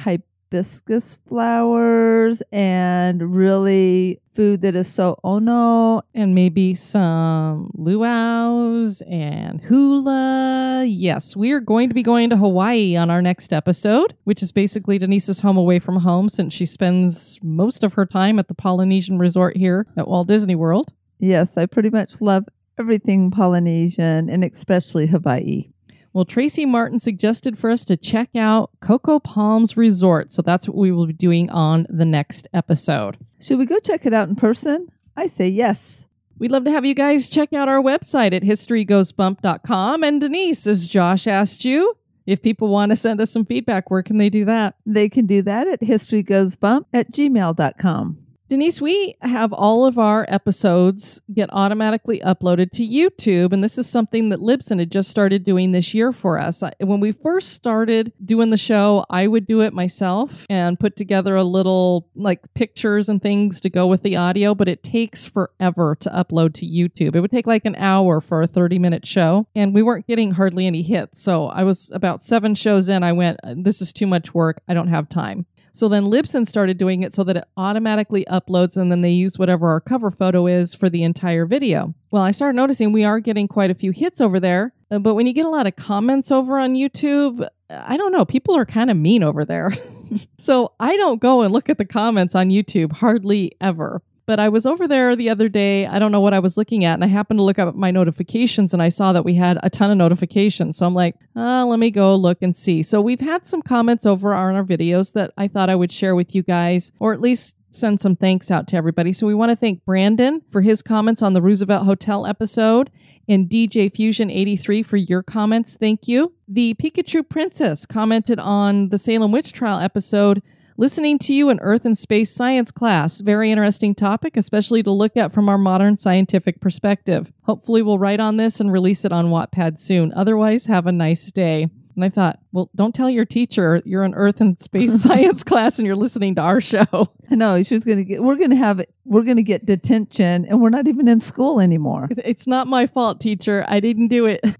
hibiscus flowers and really food that is so ono. And maybe some luau's and hula. Yes, we are going to be going to Hawaii on our next episode, which is basically Denise's home away from home since she spends most of her time at the Polynesian resort here at Walt Disney World. Yes, I pretty much love everything Polynesian and especially Hawaii. Well, Tracy Martin suggested for us to check out Coco Palms Resort. So that's what we will be doing on the next episode. Should we go check it out in person? I say yes. We'd love to have you guys check out our website at historygoesbump.com. And Denise, as Josh asked you, if people want to send us some feedback, where can they do that? They can do that at historygoesbump at gmail.com. Denise, we have all of our episodes get automatically uploaded to YouTube, and this is something that Libsyn had just started doing this year for us. When we first started doing the show, I would do it myself and put together a little like pictures and things to go with the audio, but it takes forever to upload to YouTube. It would take like an hour for a 30 minute show, and we weren't getting hardly any hits. So I was about seven shows in, I went, This is too much work. I don't have time. So then Libsyn started doing it so that it automatically uploads and then they use whatever our cover photo is for the entire video. Well, I started noticing we are getting quite a few hits over there, uh, but when you get a lot of comments over on YouTube, I don't know, people are kind of mean over there. so I don't go and look at the comments on YouTube hardly ever. But I was over there the other day. I don't know what I was looking at, and I happened to look up my notifications and I saw that we had a ton of notifications. So I'm like, uh, let me go look and see. So we've had some comments over on our videos that I thought I would share with you guys, or at least send some thanks out to everybody. So we want to thank Brandon for his comments on the Roosevelt Hotel episode and DJ Fusion 83 for your comments. Thank you. The Pikachu Princess commented on the Salem Witch Trial episode. Listening to you in Earth and Space Science class. Very interesting topic, especially to look at from our modern scientific perspective. Hopefully, we'll write on this and release it on Wattpad soon. Otherwise, have a nice day. And I thought, well, don't tell your teacher you're in Earth and Space Science class and you're listening to our show. I know she's going to get, we're going to have, we're going to get detention and we're not even in school anymore. It's not my fault, teacher. I didn't do it.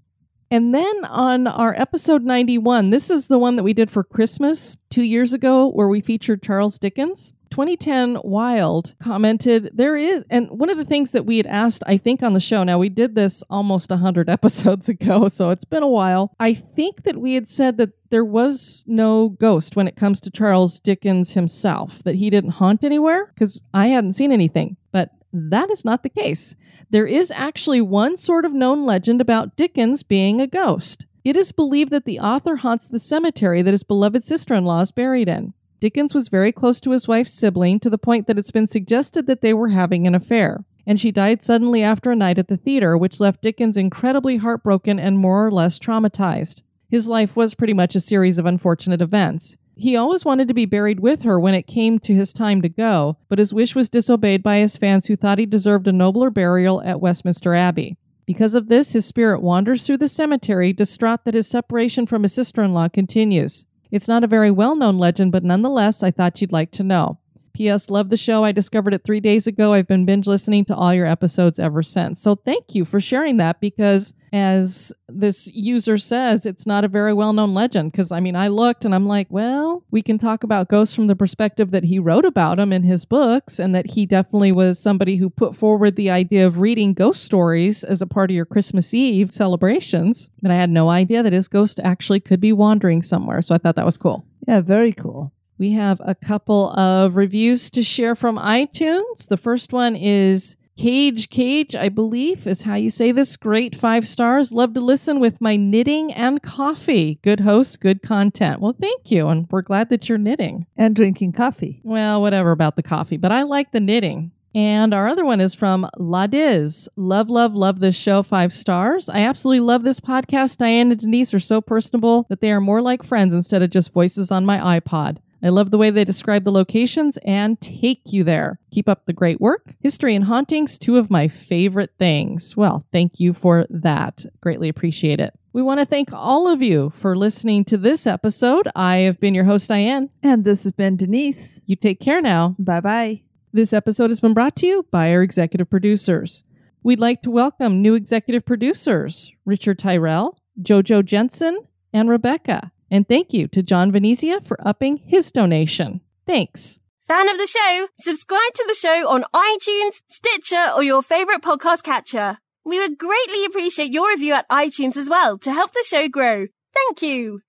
And then on our episode 91, this is the one that we did for Christmas two years ago, where we featured Charles Dickens. 2010 Wild commented, There is, and one of the things that we had asked, I think, on the show, now we did this almost 100 episodes ago, so it's been a while. I think that we had said that there was no ghost when it comes to Charles Dickens himself, that he didn't haunt anywhere, because I hadn't seen anything. But that is not the case. There is actually one sort of known legend about Dickens being a ghost. It is believed that the author haunts the cemetery that his beloved sister in law is buried in. Dickens was very close to his wife's sibling to the point that it's been suggested that they were having an affair. And she died suddenly after a night at the theater, which left Dickens incredibly heartbroken and more or less traumatized. His life was pretty much a series of unfortunate events. He always wanted to be buried with her when it came to his time to go, but his wish was disobeyed by his fans who thought he deserved a nobler burial at Westminster Abbey. Because of this, his spirit wanders through the cemetery, distraught that his separation from his sister in law continues. It's not a very well known legend, but nonetheless, I thought you'd like to know. P.S. Love the show. I discovered it three days ago. I've been binge listening to all your episodes ever since. So thank you for sharing that because, as this user says, it's not a very well known legend. Because, I mean, I looked and I'm like, well, we can talk about ghosts from the perspective that he wrote about them in his books and that he definitely was somebody who put forward the idea of reading ghost stories as a part of your Christmas Eve celebrations. But I had no idea that his ghost actually could be wandering somewhere. So I thought that was cool. Yeah, very cool. We have a couple of reviews to share from iTunes. The first one is Cage Cage, I believe is how you say this. Great five stars. Love to listen with my knitting and coffee. Good host, good content. Well, thank you. And we're glad that you're knitting. And drinking coffee. Well, whatever about the coffee, but I like the knitting. And our other one is from Ladiz. Love, love, love this show. Five stars. I absolutely love this podcast. Diane and Denise are so personable that they are more like friends instead of just voices on my iPod. I love the way they describe the locations and take you there. Keep up the great work. History and hauntings, two of my favorite things. Well, thank you for that. Greatly appreciate it. We want to thank all of you for listening to this episode. I have been your host, Diane. And this has been Denise. You take care now. Bye bye. This episode has been brought to you by our executive producers. We'd like to welcome new executive producers Richard Tyrell, JoJo Jensen, and Rebecca. And thank you to John Venezia for upping his donation. Thanks. Fan of the show? Subscribe to the show on iTunes, Stitcher, or your favorite podcast catcher. We would greatly appreciate your review at iTunes as well to help the show grow. Thank you.